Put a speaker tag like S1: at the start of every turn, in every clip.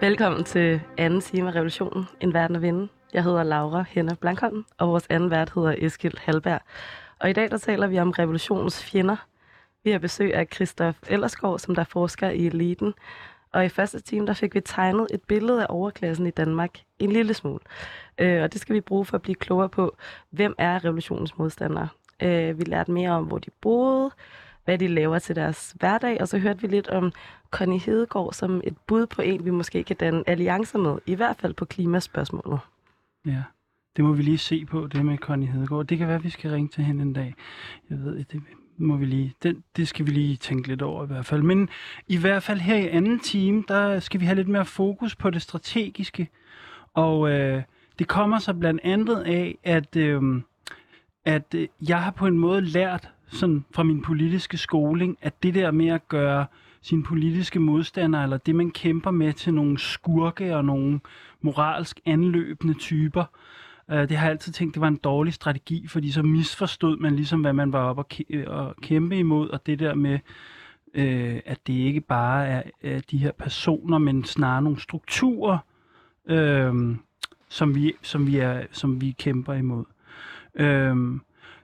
S1: Velkommen til anden time af Revolutionen, En Verden at Vinde. Jeg hedder Laura Henne Blankholm, og vores anden vært hedder Eskild Halberg. Og i dag der taler vi om revolutionens fjender. Vi har besøg af Christoph Ellerskov, som der forsker i eliten. Og i første time der fik vi tegnet et billede af overklassen i Danmark en lille smule. Øh, og det skal vi bruge for at blive klogere på, hvem er revolutionens modstandere. Øh, vi lærte mere om, hvor de boede, hvad de laver til deres hverdag, og så hørte vi lidt om Connie Hedegaard som et bud på en, vi måske kan danne alliancer med, i hvert fald på klimaspørgsmålet.
S2: Ja, det må vi lige se på, det med Connie Hedegaard. Det kan være, at vi skal ringe til hende en dag. Jeg ved, det må vi lige, den, det skal vi lige tænke lidt over i hvert fald. Men i hvert fald her i anden time, der skal vi have lidt mere fokus på det strategiske. Og øh, det kommer så blandt andet af, at, øh, at øh, jeg har på en måde lært sådan fra min politiske skoling, at det der med at gøre sine politiske modstandere, eller det man kæmper med til nogle skurke og nogle moralsk anløbende typer, Øh, det har jeg altid tænkt, det var en dårlig strategi, fordi så misforstod man ligesom, hvad man var oppe og øh, kæmpe imod, og det der med, øh, at det ikke bare er øh, de her personer, men snarere nogle strukturer, øh, som, vi, som, vi er, som vi kæmper imod. Øh,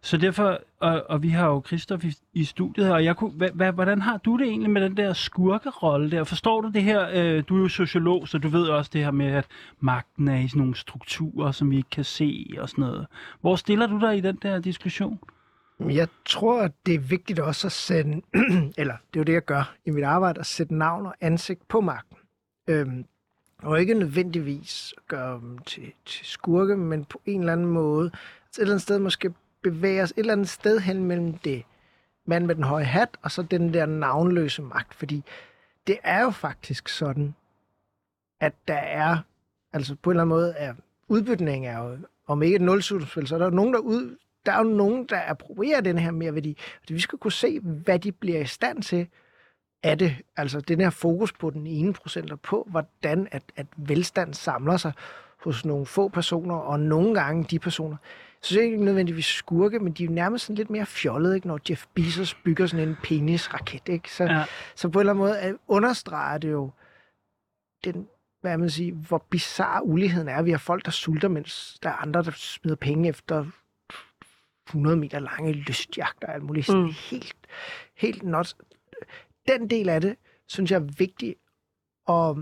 S2: så derfor, og, og vi har jo Christoph i, i studiet her, og jeg kunne, hva, hva, hvordan har du det egentlig med den der skurkerolle der? Forstår du det her? Øh, du er jo sociolog, så du ved også det her med, at magten er i sådan nogle strukturer, som vi ikke kan se og sådan noget. Hvor stiller du dig i den der diskussion?
S3: Jeg tror, at det er vigtigt også at sætte, eller det er jo det, jeg gør i mit arbejde, at sætte navn og ansigt på magten. Øhm, og ikke nødvendigvis gøre dem til, til skurke, men på en eller anden måde, et eller andet sted måske bevæge os et eller andet sted hen mellem det mand med den høje hat, og så den der navnløse magt. Fordi det er jo faktisk sådan, at der er, altså på en eller anden måde, er udbytning er jo, om ikke et nulsumsspil, så er der nogen, der ud, der er jo nogen, der approverer den her mere værdi. Vi skal kunne se, hvad de bliver i stand til af det. Altså den her fokus på den ene procent, og på hvordan at, at velstand samler sig hos nogle få personer, og nogle gange de personer, så er ikke nødvendigvis skurke, men de er jo nærmest sådan lidt mere fjollede, ikke, når Jeff Bezos bygger sådan en penisraket. Ikke? Så, ja. så på en eller anden måde understreger det jo den, hvad man sige, hvor bizarre uligheden er. Vi har folk, der sulter, mens der er andre, der smider penge efter 100 meter lange lystjagter og alt muligt. Mm. Helt, helt not. Den del af det, synes jeg er vigtigt at,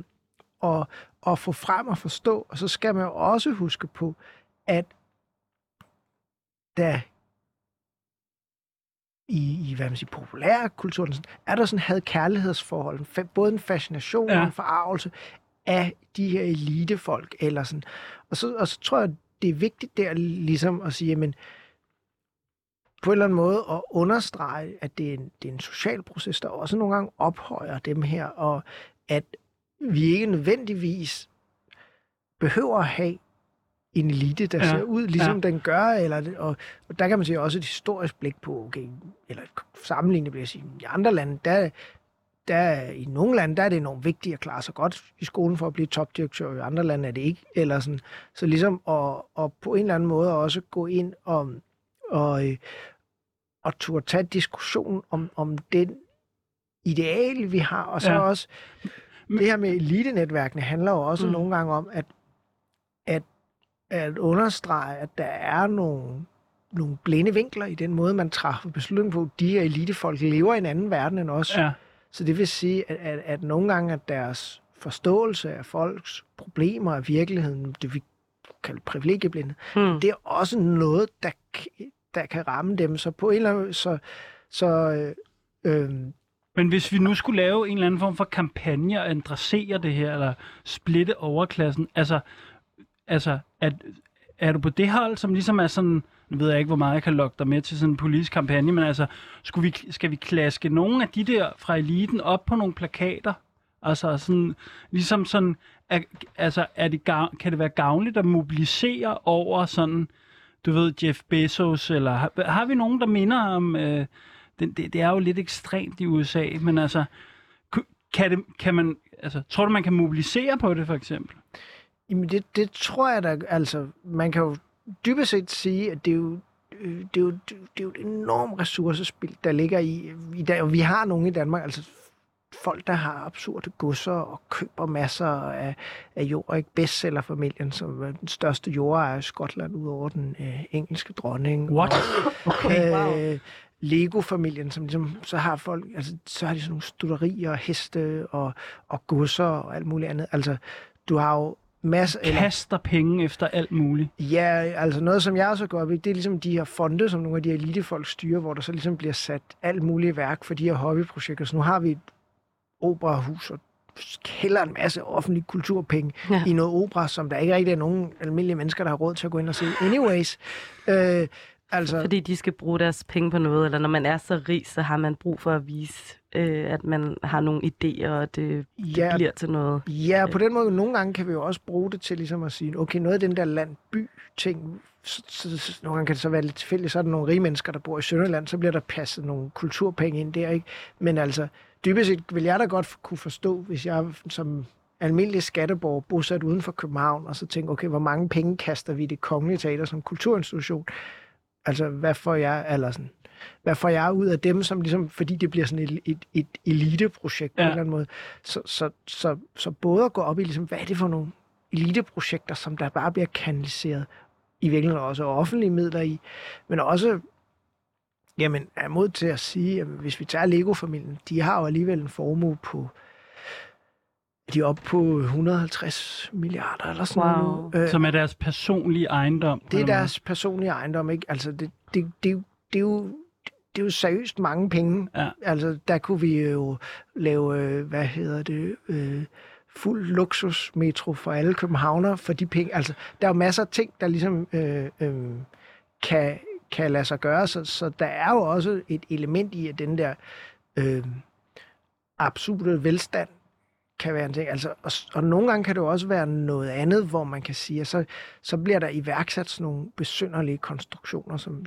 S3: at, at få frem og forstå. Og så skal man jo også huske på, at da i, i hvad man siger, populærkulturen, er der sådan havde kærlighedsforhold, både en fascination ja. og en forarvelse af de her elitefolk, eller sådan. Og så, og så tror jeg, det er vigtigt der ligesom at sige, men på en eller anden måde at understrege, at det er en, det er en social proces, der også nogle gange ophøjer dem her, og at vi ikke nødvendigvis behøver at have en elite, der ja. ser ud, ligesom ja. den gør, eller, og, og der kan man sige også et historisk blik på, okay, eller sammenlignet vil jeg sige, i andre lande, der, der, i nogle lande, der er det enormt vigtigt at klare sig godt i skolen for at blive topdirektør, i andre lande er det ikke, eller sådan, så ligesom at, at på en eller anden måde også gå ind og, og, og turde tage diskussion om, om den ideal, vi har, og så ja. også, det her med elitenetværkene handler jo også mm. nogle gange om, at at understrege, at der er nogle, nogle blinde vinkler i den måde, man træffer beslutning på. De her elitefolk lever i en anden verden end os. Ja. Så det vil sige, at, at, at nogle gange at deres forståelse af folks problemer af virkeligheden, det vi kalder privilegieblinde, hmm. det er også noget, der, der kan ramme dem. Så på en eller anden så, så øh, øh,
S2: men hvis vi nu skulle lave en eller anden form for kampagne og adressere det her, eller splitte overklassen, altså altså, at, er du på det hold, som ligesom er sådan, nu ved jeg ikke, hvor meget jeg kan lokke dig med til sådan en politisk kampagne, men altså, skulle vi, skal vi klaske nogle af de der fra eliten op på nogle plakater? Altså sådan, ligesom sådan, er, altså, er det, kan det være gavnligt at mobilisere over sådan, du ved, Jeff Bezos, eller har, har vi nogen, der minder om, øh, det, det, det er jo lidt ekstremt i USA, men altså, kan, det, kan man, altså, tror du, man kan mobilisere på det, for eksempel?
S3: Jamen det, det tror jeg da, altså, man kan jo dybest set sige, at det er jo øh, det, er jo, det, er jo et enormt ressourcespil, der ligger i, i dag, og vi har nogen i Danmark, altså folk, der har absurde godser og køber masser af, af jord. Ikke bestsellerfamilien, som er den største jordejer i Skotland, udover den øh, engelske dronning.
S2: What?
S3: Okay, wow. Øh, Lego-familien, som ligesom, så har folk, altså, så har de sådan nogle studerier, heste og, og godser og alt muligt andet. Altså, du har jo masser...
S2: Kaster penge efter alt muligt.
S3: Ja, altså noget, som jeg også går op i, det er ligesom de her fonde, som nogle af de her elitefolk styrer, hvor der så ligesom bliver sat alt muligt værk for de her hobbyprojekter. Så nu har vi et operahus, og hælder en masse offentlig kulturpenge ja. i noget opera, som der ikke rigtig er nogen almindelige mennesker, der har råd til at gå ind og se. Anyways, øh,
S1: altså... Fordi de skal bruge deres penge på noget, eller når man er så rig, så har man brug for at vise, øh, at man har nogle idéer, og det, ja, det bliver til noget.
S3: Ja, på den måde, nogle gange kan vi jo også bruge det til ligesom at sige, okay, noget af den der landby-ting, så, så, så, nogle gange kan det så være lidt tilfældigt, så er der nogle rige mennesker, der bor i Sønderland, så bliver der passet nogle kulturpenge ind der, ikke? Men altså, dybest set vil jeg da godt kunne forstå, hvis jeg som almindelig skatteborger bosat uden for København, og så tænker, okay, hvor mange penge kaster vi i det kongelige teater som kulturinstitution? Altså, hvad får jeg, eller sådan, hvad får jeg ud af dem, som ligesom, fordi det bliver sådan et, et, et eliteprojekt ja. på en eller anden måde. Så, så, så, så både at gå op i, ligesom, hvad er det for nogle eliteprojekter, som der bare bliver kanaliseret i virkeligheden også offentlige midler i, men også Jamen, er mod til at sige, at hvis vi tager Lego-familien, de har jo alligevel en formue på de er oppe på 150 milliarder eller sådan wow.
S2: noget. Som er deres personlige ejendom?
S3: Det er deres personlige ejendom, ikke? Altså, det, det, det, det, er jo det er jo seriøst mange penge. Ja. Altså, der kunne vi jo lave, øh, hvad hedder det, øh, fuld luksusmetro for alle københavner for de penge. Altså, der er jo masser af ting, der ligesom øh, øh, kan, kan lade sig gøre. Så, så der er jo også et element i, at den der øh, absurde velstand kan være en ting. Altså, og, og nogle gange kan det jo også være noget andet, hvor man kan sige, at så, så bliver der iværksat sådan nogle besynderlige konstruktioner, som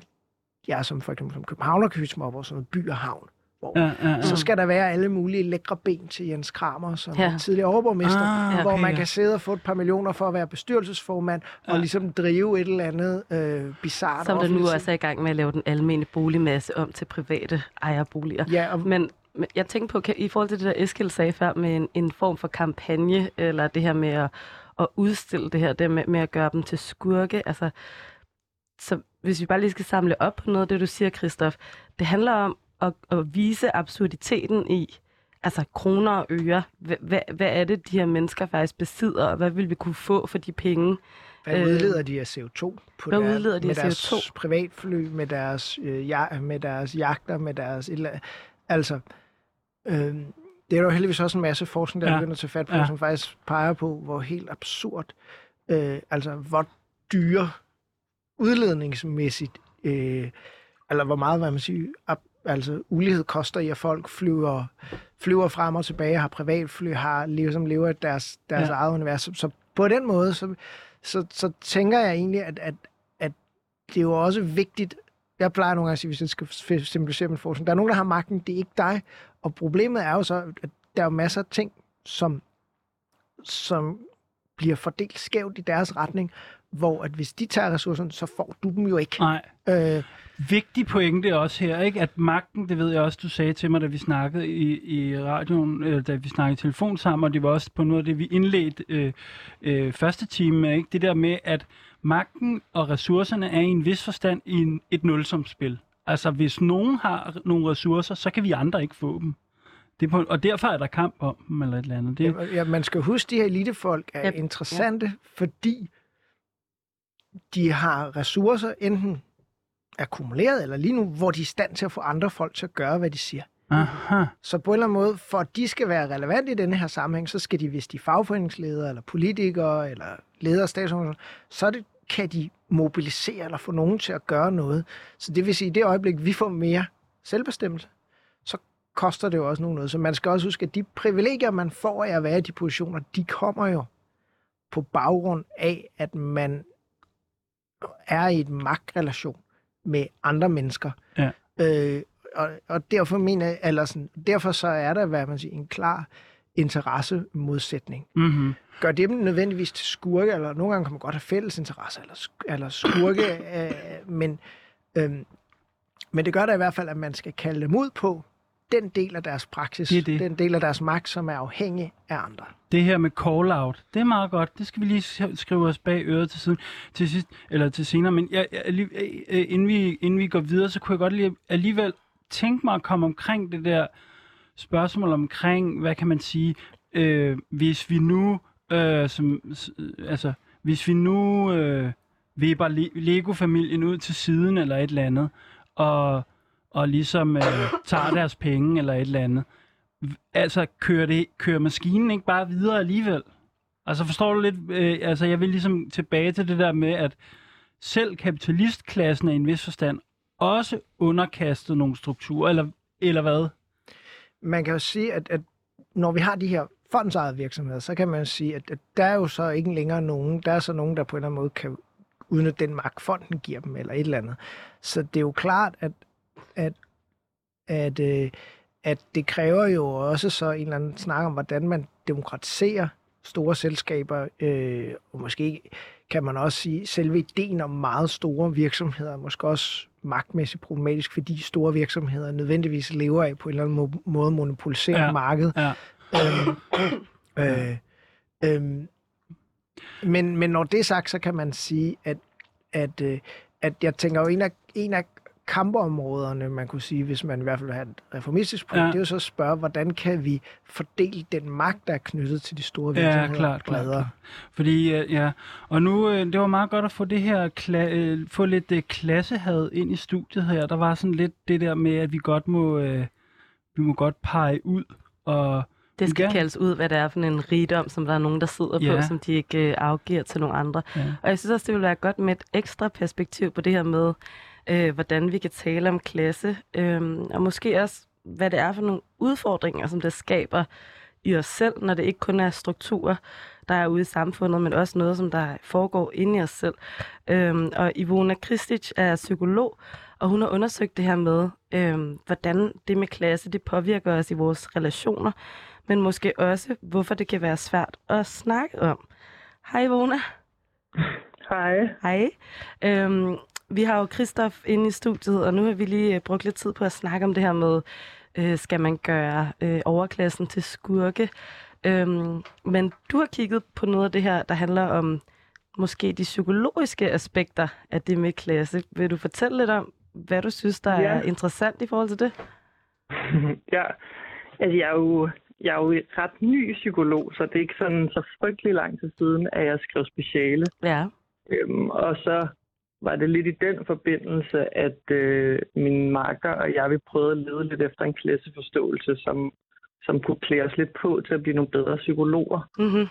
S3: ja, som for eksempel som Københavnerkyisme og sådan noget by og havn. Hvor, ja, ja, ja. Så skal der være alle mulige lækre ben til Jens Kramer, som ja. er tidligere overborgmester, ah, okay, hvor man kan sidde og få et par millioner for at være bestyrelsesformand, ja. og ligesom drive et eller andet øh, bizarrt.
S1: Som der nu også er i gang med at lave den almene boligmasse om til private ejerboliger. Ja, og, men jeg tænker på, kan, i forhold til det der Eskild sagde før, med en, en form for kampagne, eller det her med at, at udstille det her, det med, med at gøre dem til skurke, altså, så hvis vi bare lige skal samle op på noget af det, du siger, Christoph, det handler om at, at vise absurditeten i, altså kroner og øre. Hvad, hvad er det, de her mennesker faktisk besidder, og hvad vil vi kunne få for de penge?
S3: Hvad øh, udleder de af CO2
S1: på hvad deres, udleder de
S3: med
S1: af
S3: deres CO2? privatfly, med deres, øh, ja, med deres jagter, med deres... Altså, øh, det er jo heldigvis også en masse forskning, der ja. begynder at tage fat på, ja. som faktisk peger på, hvor helt absurd, øh, altså hvor dyre udledningsmæssigt, øh, eller hvor meget, hvad man siger, ab, altså ulighed koster i, at folk flyver, flyver frem og tilbage, har privatfly, har lever, som lever deres, deres ja. eget univers. Så, så på den måde, så, så, så tænker jeg egentlig, at, at, at det er jo også vigtigt, jeg plejer nogle gange at sige, hvis jeg skal simplificere min forskning, der er nogen, der har magten, det er ikke dig. Og problemet er jo så, at der er masser af ting, som, som bliver fordelt skævt i deres retning, hvor at hvis de tager ressourcerne, så får du dem jo ikke.
S2: Nej. Øh, Vigtig pointe også her, ikke? at magten, det ved jeg også, du sagde til mig, da vi snakkede i, i radioen, øh, da vi snakkede i telefon sammen, og det var også på noget af det, vi indledte øh, øh, første time med, ikke? det der med, at magten og ressourcerne er i en vis forstand i en, et nulsomspil. Altså, hvis nogen har nogle ressourcer, så kan vi andre ikke få dem. Det på, og derfor er der kamp om dem, eller et eller andet. Det...
S3: Ja, man skal huske, at de her elitefolk er ja. interessante, ja. fordi de har ressourcer, enten akkumuleret, eller lige nu, hvor de er i stand til at få andre folk til at gøre, hvad de siger. Aha. Så på en eller anden måde, for at de skal være relevante i denne her sammenhæng, så skal de, hvis de er fagforeningsledere, eller politikere, eller ledere af så det, kan de mobilisere eller få nogen til at gøre noget. Så det vil sige, at i det øjeblik, vi får mere selvbestemmelse, så koster det jo også noget. Så man skal også huske, at de privilegier, man får af at være i de positioner, de kommer jo på baggrund af, at man er i et magtrelation med andre mennesker. Ja. Øh, og, og derfor mener jeg, eller sådan, derfor så er der, hvad man siger, en klar interessemodsætning. Mm-hmm. Gør det dem nødvendigvis til skurke, eller nogle gange kan man godt have fælles interesse, eller, eller skurke, øh, men, Øhm, men det gør da i hvert fald, at man skal kalde dem ud på den del af deres praksis,
S2: Det det.
S3: den del af deres magt, som er afhængig af andre.
S2: Det her med call-out, det er meget godt. Det skal vi lige sk- skrive os bag øret til siden, til sidst, eller til senere. Men jeg, jeg, øh, øh, inden, vi, inden vi går videre, så kunne jeg godt lige alligevel tænke mig at komme omkring det der spørgsmål omkring, hvad kan man sige, øh, hvis vi nu, øh, som, altså, hvis vi nu øh, vipper Le- Lego-familien ud til siden eller et eller andet, og, og ligesom øh, tager deres penge eller et eller andet, altså kører, det, kører maskinen ikke bare videre alligevel? Altså forstår du lidt, øh, altså jeg vil ligesom tilbage til det der med, at selv kapitalistklassen er i en vis forstand også underkastet nogle strukturer, eller, eller hvad?
S3: Man kan jo sige, at, at når vi har de her fondsejede virksomheder, så kan man sige, at, at der er jo så ikke længere nogen, der er så nogen, der på en eller anden måde kan udnytte den magt, fonden giver dem, eller et eller andet. Så det er jo klart, at, at, at, øh, at det kræver jo også så en eller anden snak om, hvordan man demokratiserer store selskaber, øh, og måske kan man også sige, selve ideen om meget store virksomheder er måske også magtmæssigt problematisk, fordi store virksomheder nødvendigvis lever af på en eller anden må- måde monopolisere
S2: Ja.
S3: ja. markedet.
S2: Ja.
S3: Øhm, øh, øhm, men, men når det er sagt, så kan man sige, at, at, øh, at jeg tænker jo, en af, en af kampområderne, man kunne sige, hvis man i hvert fald vil have et reformistisk punkt,
S2: Ja.
S3: ja. det er jo så at spørge, hvordan kan vi fordele den magt, der er knyttet til de store
S2: Ja,
S3: virksomheder
S2: klart, klart,
S3: bredere?
S2: klart. Fordi, øh, ja, og nu, øh, det var meget godt at få det her, kla- øh, få lidt klassehad ind i studiet her. Der var sådan lidt det der med, at vi godt må, vi må godt pege ud, og
S1: Det skal
S2: Ja.
S1: kaldes ud, hvad det er for en rigdom, som der er nogen, der sidder
S2: Ja.
S1: på, som de ikke øh, afgiver til nogle andre.
S2: ja.
S1: Og jeg synes også, det vil være godt med et ekstra perspektiv på det her med, øh, hvordan vi kan tale om klasse, øh, og måske også, hvad det er for nogle udfordringer, som det skaber i os selv, når det ikke kun er strukturer, der er ude i samfundet, men også noget, som der foregår inde i os selv. Øhm, og Ivona Kristic er psykolog, og hun har undersøgt det her med, øhm, hvordan det med klasse, det påvirker os i vores relationer, men måske også, hvorfor det kan være svært at snakke om. Hej Ivona.
S4: Hej.
S1: Hej. Øhm, vi har jo Christoph inde i studiet, og nu har vi lige øh, brugt lidt tid på at snakke om det her med, øh, skal man gøre øh, overklassen til skurke? Øhm, men du har kigget på noget af det her, der handler om måske de psykologiske aspekter af det med klasse. Vil du fortælle lidt om, hvad du synes, der
S4: Ja.
S1: er interessant i forhold til det?
S4: ja, altså jeg er jo jeg er jo ret ny psykolog, så det er ikke sådan så frygtelig lang tid siden, at jeg skrev speciale.
S1: Ja.
S4: Øhm, og så var det lidt i den forbindelse, at øh, min marker og jeg, vi prøvede at lede lidt efter en klasseforståelse, som, som kunne klæde os lidt på til at blive nogle bedre psykologer.
S1: Mm-hmm.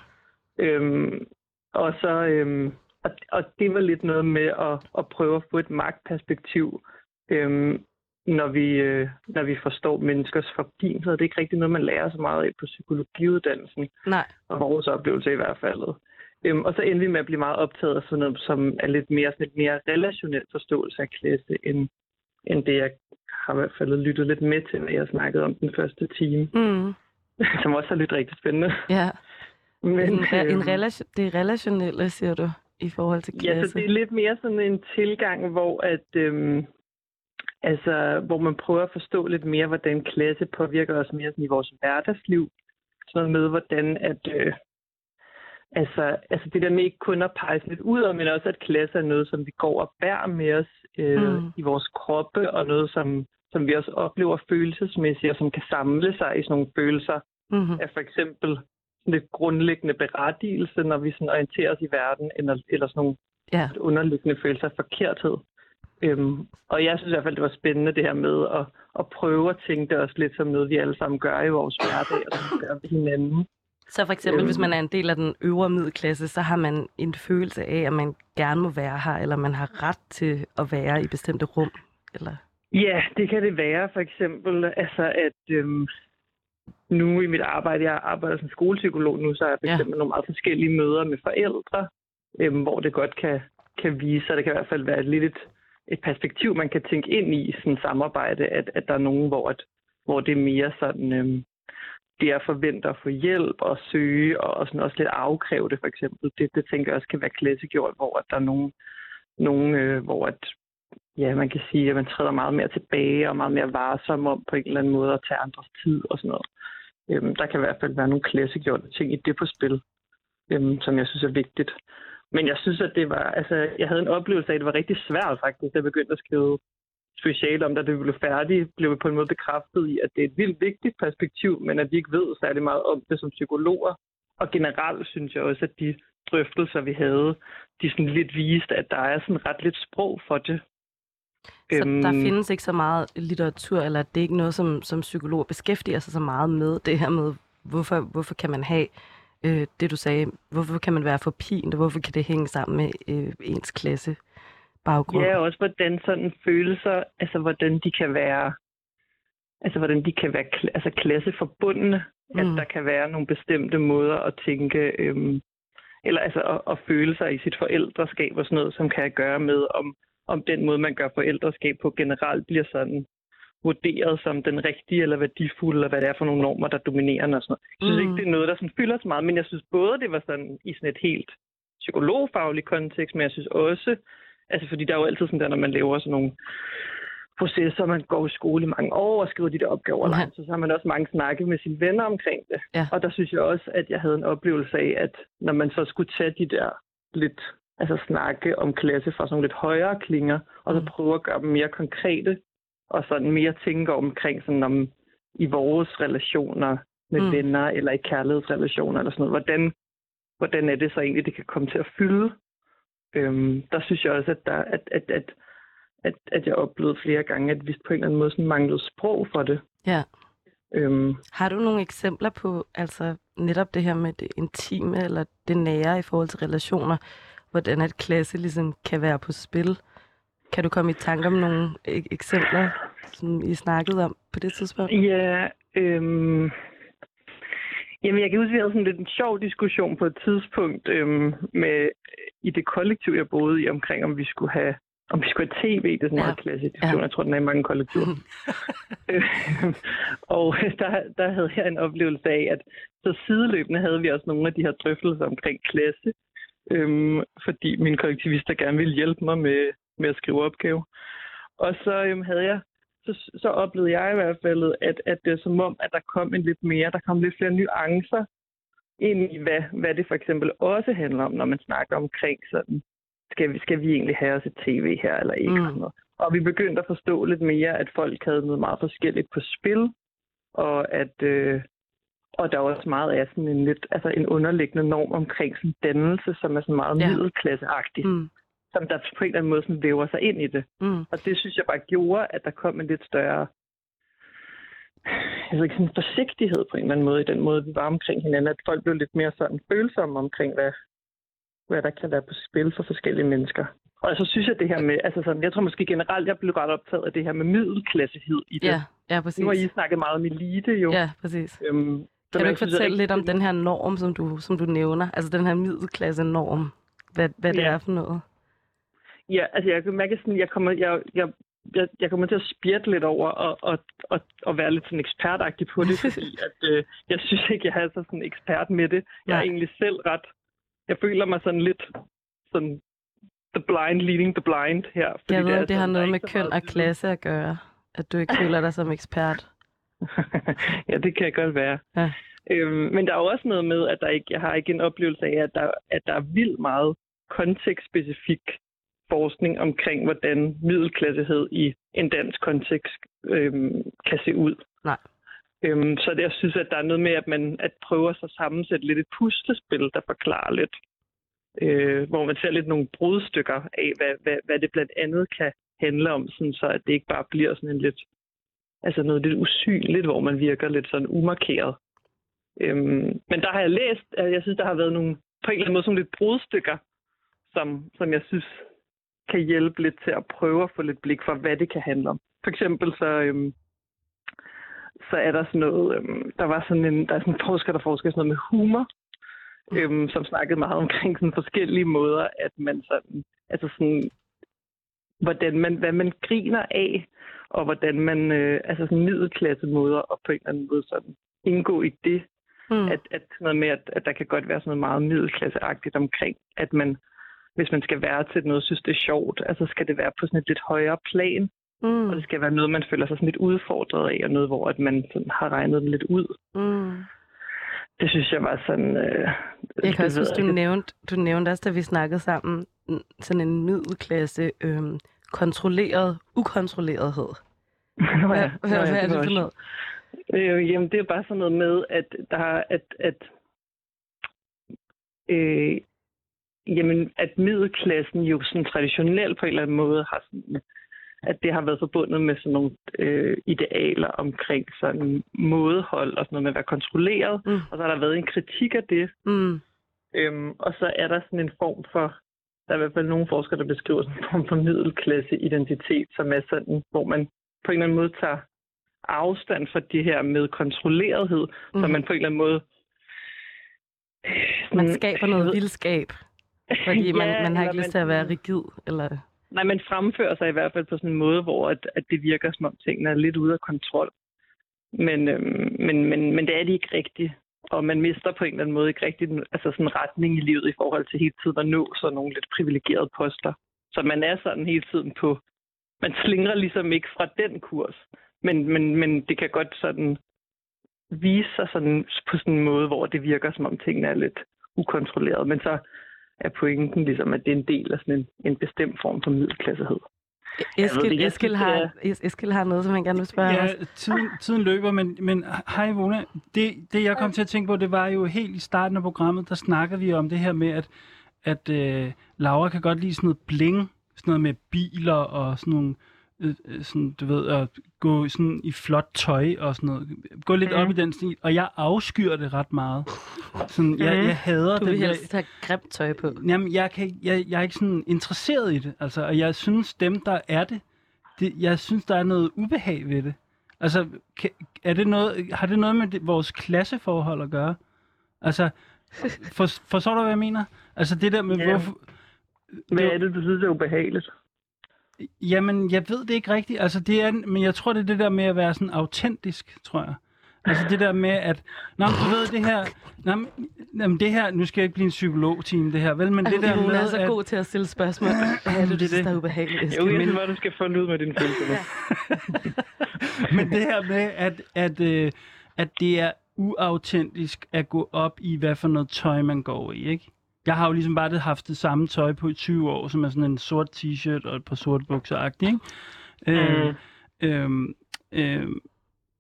S4: Øhm, og så øhm, og, og det var lidt noget med at, at prøve at få et magtperspektiv, øhm, når vi øh, når vi forstår menneskers forbindelser. Det er ikke rigtig noget, man lærer så meget af på psykologiuddannelsen,
S1: Nej.
S4: og vores oplevelse i hvert fald. Øhm, og så endte vi med at blive meget optaget af sådan noget, som er lidt mere, sådan lidt mere relationel forståelse af klasse, end, end det, jeg har i hvert fald lyttet lidt med til, når jeg snakkede om den første time,
S1: Mm.
S4: som også har lyttet rigtig spændende.
S1: Ja.
S4: Men,
S1: en, re- en
S4: øhm,
S1: relation, det er relationelle, siger du, i forhold til
S4: Ja,
S1: klasse.
S4: så det er lidt mere sådan en tilgang, hvor at øhm, altså, hvor man prøver at forstå lidt mere, hvordan klasse påvirker os mere sådan i vores hverdagsliv. Sådan noget med, hvordan at øh, altså, altså det der med ikke kun at pege lidt ud af, men også at klasse er noget, som vi går og bærer med os øh,
S1: Mm.
S4: mm. i vores kroppe, og noget, som, som vi også oplever følelsesmæssigt, og som kan samle sig i sådan nogle følelser
S1: Mm-hmm.
S4: af for eksempel lidt grundlæggende berettigelse, når vi sådan orienterer os i verden, eller, eller sådan nogle
S1: Ja.
S4: underliggende følelser af forkerthed. Øhm, og jeg synes i hvert fald, det var spændende det her med at, at prøve at tænke det også lidt som noget, vi alle sammen gør i vores hverdag, og som vi gør ved hinanden.
S1: Så for eksempel,
S4: Øhm.
S1: hvis man er en del af den øvre middelklasse, så har man en følelse af, at man gerne må være her, eller man har ret til at være i bestemte rum. Eller...
S4: Ja, det kan det være for eksempel, altså at øhm, nu i mit arbejde, jeg arbejder som skolepsykolog nu, så har jeg for
S1: Ja.
S4: nogle meget forskellige møder med forældre, øhm, hvor det godt kan, kan vise sig, det kan i hvert fald være lidt et, et perspektiv, man kan tænke ind i sådan et samarbejde, at, at der er nogen, hvor, at, hvor det er mere sådan, øhm, det forventer at forvente at få hjælp og søge, og, og sådan også lidt afkræve det for eksempel. Det, det tænker jeg også kan være klassegjort, hvor at der er nogen, nogen øh, hvor at ja, man kan sige, at man træder meget mere tilbage og meget mere varsom om på en eller anden måde at tage andres tid og sådan noget. Øhm, der kan i hvert fald være nogle klassegjorte ting i det på spil, øhm, som jeg synes er vigtigt. Men jeg synes, at det var, altså, jeg havde en oplevelse af, at det var rigtig svært faktisk, da jeg begyndte at skrive speciale om, da det blev færdigt, blev vi på en måde bekræftet i, at det er et vildt vigtigt perspektiv, men at vi ikke ved særlig meget om det som psykologer. Og generelt synes jeg også, at de drøftelser, vi havde, de sådan lidt viste, at der er sådan ret lidt sprog for det.
S1: Så øhm, der findes ikke så meget litteratur, eller det er ikke noget, som, som psykologer beskæftiger sig så meget med, det her med, hvorfor, hvorfor kan man have øh, det, du sagde, hvorfor kan man være for pint, og hvorfor kan det hænge sammen med øh, ens klasse? Baggrund.
S4: Ja, også hvordan sådan følelser, altså hvordan de kan være, altså hvordan de kan være altså klasseforbundne, mm. at der kan være nogle bestemte måder at tænke, øhm, eller altså at, at føle sig i sit forældreskab og sådan noget, som kan gøre med, om om den måde, man gør forældreskab på generelt bliver sådan vurderet som den rigtige eller værdifulde, eller hvad det er for nogle normer, der dominerer og sådan noget. Jeg synes mm. ikke, det er noget, der sådan fylder så meget, men jeg synes både, det var sådan i sådan et helt psykologfagligt kontekst, men jeg synes også, altså fordi der er jo altid sådan der, når man laver sådan nogle processer, man går i skole i mange år og skriver de der opgaver ja. langt, så har man også mange snakke med sine venner omkring det. Ja. Og der synes jeg også, at jeg havde en oplevelse af, at når man så skulle tage de der lidt altså snakke om klasse fra sådan lidt højere klinger, og så mm. prøve at gøre dem mere konkrete, og sådan mere tænke omkring sådan om i vores relationer med mm. venner, eller i kærlighedsrelationer, eller sådan noget. Hvordan, hvordan er det så egentlig, det kan komme til at fylde? Øhm, der synes jeg også, at, der, at, at, at, at, at jeg oplevede flere gange, at vi på en eller anden måde sådan manglede sprog for det.
S1: Ja. Øhm, Har du nogle eksempler på altså netop det her med det intime eller det nære i forhold til relationer, hvordan et klasse ligesom kan være på spil. Kan du komme i tanke om nogle eksempler, som I snakkede om på det tidspunkt?
S4: Ja, øhm, Jamen, jeg kan huske, at vi havde sådan lidt en sjov diskussion på et tidspunkt øhm, med, i det kollektiv, jeg boede i, omkring om vi skulle have om vi skulle have tv, det er sådan en ja. meget klassisk diskussion, ja. jeg tror, den er i mange kollektiver. Og der, der havde jeg en oplevelse af, at så sideløbende havde vi også nogle af de her drøftelser omkring klasse, øhm, fordi mine kollektivister gerne ville hjælpe mig med, med at skrive opgave. Og så øhm, havde jeg så, så oplevede jeg i hvert fald, at, at det er som om, at der kom en lidt mere, der kom lidt flere nuancer ind i, hvad, hvad det for eksempel også handler om, når man snakker omkring sådan, skal vi, skal vi egentlig have os et tv her eller ikke? Mm. Og, og vi begyndte at forstå lidt mere, at folk havde noget meget forskelligt på spil, og at, øh, og der er også meget af sådan en lidt, altså en underliggende norm omkring sådan dannelse, som er sådan meget ja. middelklasseagtig. Mm. Som der på en eller anden måde sådan væver sig ind i det. Mm. Og det synes jeg bare gjorde, at der kom en lidt større altså sådan en forsigtighed på en eller anden måde, i den måde, vi var omkring hinanden, at folk blev lidt mere sådan følsomme omkring, hvad, hvad der kan være på spil for forskellige mennesker. Og så synes jeg det her med, altså sådan, jeg tror måske generelt, jeg blev ret optaget af det her med middelklassehed i det.
S1: Ja, ja præcis.
S4: Nu har I snakket meget om elite jo.
S1: Ja, præcis. Øhm, kan du ikke fortælle lidt om den her norm, som du, som du nævner? Altså den her middelklasse-norm. Hvad, hvad det ja. er for noget?
S4: Ja, altså jeg kan mærke sådan, jeg kommer, jeg, jeg, jeg, jeg kommer til at spjætte lidt over og, og, og, og være lidt sådan ekspertagtig på det, fordi at, øh, jeg synes ikke, jeg er så sådan ekspert med det. Jeg er ja. egentlig selv ret... Jeg føler mig sådan lidt sådan the blind leading the blind her.
S1: Fordi jeg ved, det, det har noget med køn og klasse at gøre, at du ikke føler dig som ekspert.
S4: ja, det kan godt være. Ja. Øhm, men der er jo også noget med, at der ikke, jeg har ikke en oplevelse af, at der, at der er vildt meget kontekstspecifik forskning omkring, hvordan middelklassehed i en dansk kontekst øhm, kan se ud.
S1: Nej.
S4: Øhm, så det, jeg synes, at der er noget med, at man at prøver sig at sammensætte lidt et puslespil, der forklarer lidt, øh, hvor man ser lidt nogle brudstykker af, hvad, hvad, hvad det blandt andet kan handle om, sådan så at det ikke bare bliver sådan en lidt altså noget lidt usynligt, hvor man virker lidt sådan umarkeret. Øhm, men der har jeg læst, at jeg synes, der har været nogle, på en eller anden måde, sådan lidt brudstykker, som, som jeg synes kan hjælpe lidt til at prøve at få lidt blik for, hvad det kan handle om. For eksempel så, øhm, så er der sådan noget, øhm, der var sådan en, der er sådan en forsker, der forsker sådan noget med humor, mm. øhm, som snakkede meget omkring sådan forskellige måder, at man sådan, altså sådan, hvordan man, hvad man griner af, og hvordan man, øh, altså sådan middelklasse måder, og på en eller anden måde sådan indgå i det. Mm. At, at noget med, at, at der kan godt være sådan noget meget middelklasseagtigt omkring, at man hvis man skal være til noget, synes det er sjovt, altså skal det være på sådan et lidt højere plan, mm. og det skal være noget, man føler sig sådan lidt udfordret af, og noget, hvor at man sådan har regnet den lidt ud. Mm. Det synes jeg var sådan... Øh,
S1: jeg kan også huske, du nævnte, du nævnte også, da vi snakkede sammen, sådan en middelklasse øh, kontrolleret ukontrollerethed.
S4: Nå ja,
S1: hvad, hvad, hvad er det for noget?
S4: Øh, jamen, det er bare sådan noget med, at der at, at øh, jamen, at middelklassen jo sådan traditionelt på en eller anden måde har sådan, at det har været forbundet med sådan nogle øh, idealer omkring sådan mådehold og sådan noget med at være kontrolleret. Mm. Og så har der været en kritik af det. Mm. Øhm, og så er der sådan en form for, der er i hvert fald nogle forskere, der beskriver sådan en form for middelklasse identitet, som er sådan, hvor man på en eller anden måde tager afstand fra det her med kontrollerethed, mm. så man på en eller anden måde...
S1: Man skaber noget vildskab, fordi ja, man, man har ikke lyst til at være rigid, eller...
S4: Nej, man fremfører sig i hvert fald på sådan en måde, hvor at, at det virker som om tingene er lidt ude af kontrol. Men, øhm, men, men, men det er de ikke rigtigt. Og man mister på en eller anden måde ikke rigtig altså sådan retning i livet i forhold til hele tiden at nå sådan nogle lidt privilegerede poster. Så man er sådan hele tiden på... Man slingrer ligesom ikke fra den kurs. Men, men, men det kan godt sådan vise sig sådan på sådan en måde, hvor det virker som om tingene er lidt ukontrolleret. Men så er pointen ligesom, at det er en del af sådan en, en bestemt form for middelklassehed.
S1: Eskild, det, Eskild, har, Eskild har noget, som han gerne vil spørge
S2: Ja, tiden, tiden løber, men, men hej Vona, det, det jeg kom til at tænke på, det var jo helt i starten af programmet, der snakkede vi om det her med, at, at uh, Laura kan godt lide sådan noget bling, sådan noget med biler og sådan nogle Øh, øh, sådan, du ved, at gå sådan i flot tøj og sådan noget. Gå lidt mm. op i den stil, og jeg afskyr det ret meget. Sådan, jeg, jeg hader det.
S1: Du vil helst have grimt tøj på.
S2: Jamen, jeg, kan, jeg, jeg er ikke sådan interesseret i det, altså, og jeg synes, dem, der er det, det jeg synes, der er noget ubehag ved det. Altså, kan, er det noget, har det noget med det, vores klasseforhold at gøre? Altså, for, forstår du, hvad jeg mener? Altså, det der med, ja. hvorfor...
S4: Hvad er det, du synes er ubehageligt?
S2: Jamen, jeg ved det ikke rigtigt. Altså, det er, men jeg tror, det er det der med at være sådan autentisk, tror jeg. Altså det der med, at, nå, du ved det her, nå, jamen, det her, nu skal jeg ikke blive en psykolog-team, det her, vel, men det der
S1: med,
S2: er
S1: så at, god til at stille spørgsmål. Hvad er det, du synes, der er ubehageligt?
S4: Jeg synes bare, du skal få ud med din følelse.
S2: men det her med, at, at, øh, at det er uautentisk at gå op i, hvad for noget tøj man går i, ikke? Jeg har jo ligesom bare haft det samme tøj på i 20 år, som er sådan en sort t-shirt og et par sorte bukser ikke? Øh, mm. Øh, øh,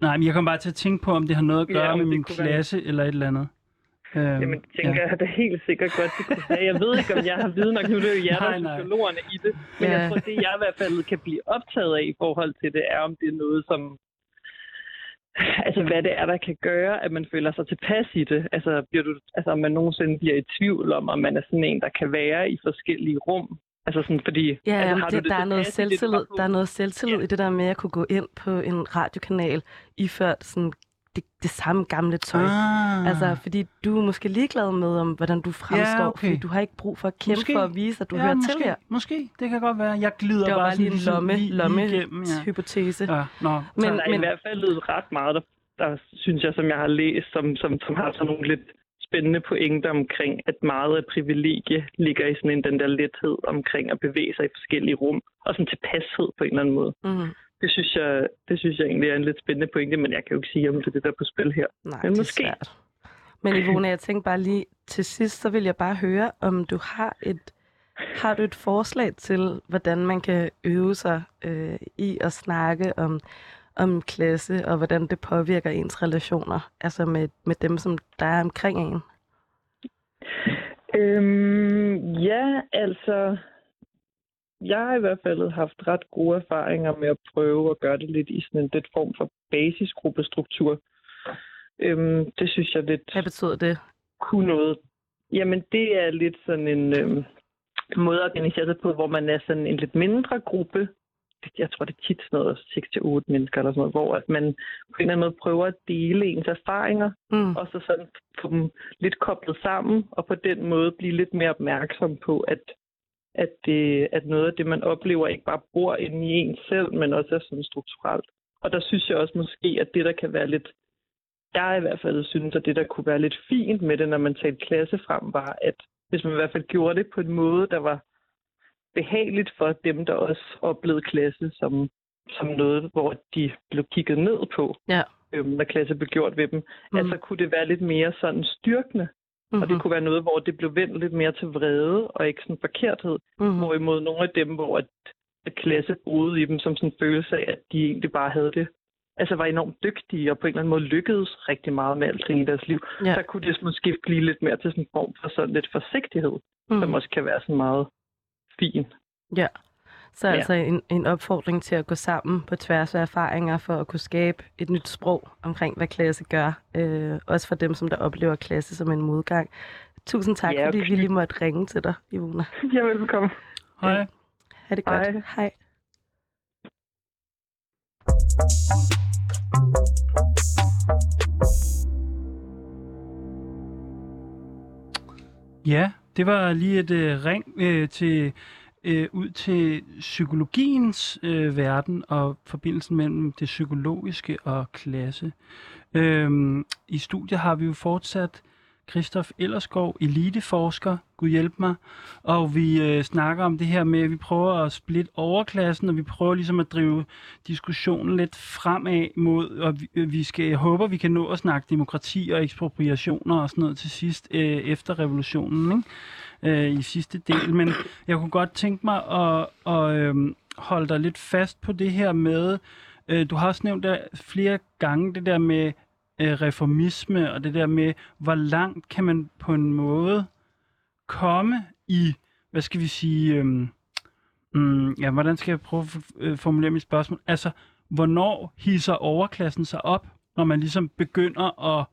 S2: nej, men jeg kommer bare til at tænke på, om det har noget at gøre ja, med min klasse være. eller et eller andet.
S4: Øh, Jamen, tænker ja. jeg da helt sikkert godt, det kunne have. Jeg ved ikke, om jeg har viden nok. Nu det er jo jer, der er psykologerne i det. Men ja. jeg tror, det jeg i hvert fald kan blive optaget af i forhold til det, er, om det er noget, som altså, hvad det er, der kan gøre, at man føler sig tilpas i det. Altså, bliver du, altså, om man nogensinde bliver i tvivl om, om man er sådan en, der kan være i forskellige rum. Altså sådan, fordi...
S1: Ja,
S4: altså,
S1: har det, det, der, er noget selvtillid, der er noget selvtillid ja. i det der med at kunne gå ind på en radiokanal iført sådan det, det samme gamle tøj. Ah. Altså, fordi du er måske ligeglad med, om hvordan du fremstår, ja, okay. fordi du har ikke brug for at kæmpe måske. for at vise, at du ja, hører
S2: måske,
S1: til her.
S2: Måske, det kan godt være. Jeg glider
S1: det
S2: var bare,
S1: bare lige en lomme, lige, lomme igennem, ja. hypotese. Ja,
S4: no. Men, så der er men, i hvert fald lydet ret meget, der, der synes jeg, som jeg har læst, som, som, som har sådan nogle lidt spændende pointer omkring, at meget af privilegie ligger i sådan en den der lethed omkring at bevæge sig i forskellige rum, og sådan tilpashed på en eller anden måde. Mm det synes, jeg, det synes jeg egentlig er en lidt spændende pointe, men jeg kan jo ikke sige, om det er det, der er på spil her.
S1: Nej, men det måske. er svært. Men Ivone, jeg tænker bare lige til sidst, så vil jeg bare høre, om du har et, har du et forslag til, hvordan man kan øve sig øh, i at snakke om, om klasse, og hvordan det påvirker ens relationer, altså med, med dem, som der er omkring en?
S4: Øhm, ja, altså, jeg har i hvert fald haft ret gode erfaringer med at prøve at gøre det lidt i sådan en lidt form for basisgruppestruktur. Øhm, det synes jeg lidt...
S1: Hvad betyder det?
S4: Kunne noget. Jamen, det er lidt sådan en øhm, måde at organisere sig på, hvor man er sådan en lidt mindre gruppe. Jeg tror, det er tit sådan noget 6-8 mennesker eller sådan noget, hvor at man på en eller anden måde prøver at dele ens erfaringer, mm. og så sådan få dem lidt koblet sammen, og på den måde blive lidt mere opmærksom på, at at, det, at noget af det, man oplever, ikke bare bor inde i en selv, men også er sådan strukturelt. Og der synes jeg også måske, at det, der kan være lidt, jeg i hvert fald synes, at det, der kunne være lidt fint med det, når man talte klasse frem, var, at hvis man i hvert fald gjorde det på en måde, der var behageligt for dem, der også oplevede klasse som, som noget, hvor de blev kigget ned på,
S1: Ja.
S4: øhm, når klasse blev gjort ved dem.
S1: Mm.
S4: Altså kunne det være lidt mere sådan styrkende, mm-hmm. og det
S1: Mhm.
S4: kunne være noget, hvor det blev vendt lidt mere til vrede og ikke sådan forkerthed.
S1: Mhm.
S4: Hvorimod nogle af dem, hvor at, at klasse boede i dem som sådan en følelse af, at de egentlig bare havde det. Altså var enormt dygtige og på en eller anden måde lykkedes rigtig meget med alting i deres liv.
S1: Ja.
S4: Så kunne det måske blive lidt mere til sådan en form for sådan lidt forsigtighed, mm. som
S1: Mhm.
S4: også kan være sådan meget fin.
S1: Ja. Så
S4: Ja.
S1: altså en, en opfordring til at gå sammen på tværs af erfaringer for at kunne skabe et nyt sprog omkring, hvad klasse gør. Øh, også for dem, som der oplever klasse som en modgang. Tusind tak,
S4: Ja,
S1: fordi
S4: okay.
S1: vi lige måtte ringe til dig, Ivona.
S4: Ja, velkommen.
S2: Hej.
S1: Ha' det godt.
S4: Hej.
S1: Hej.
S2: Ja, det var lige et øh, ring øh, til øh, ud til psykologiens øh, verden og forbindelsen mellem det psykologiske og klasse. Øhm, I studiet har vi jo fortsat Christoph Ellerskov, eliteforsker, Gud hjælp mig, og vi øh, snakker om det her med, at vi prøver at splitte overklassen, og vi prøver ligesom at drive diskussionen lidt fremad mod, og vi, øh, vi skal, jeg håber, vi kan nå at snakke demokrati og ekspropriationer og sådan noget til sidst øh, efter revolutionen, ikke? Øh, i sidste del. Men jeg kunne godt tænke mig at, at øh, holde dig lidt fast på det her med, øh, du har også nævnt der flere gange det der med øh, reformisme og det der med, hvor langt kan man på en måde komme i, hvad skal vi sige, øh, mm, ja, hvordan skal jeg prøve at øh, formulere mit spørgsmål? Altså, hvornår hisser overklassen sig op, når man ligesom begynder at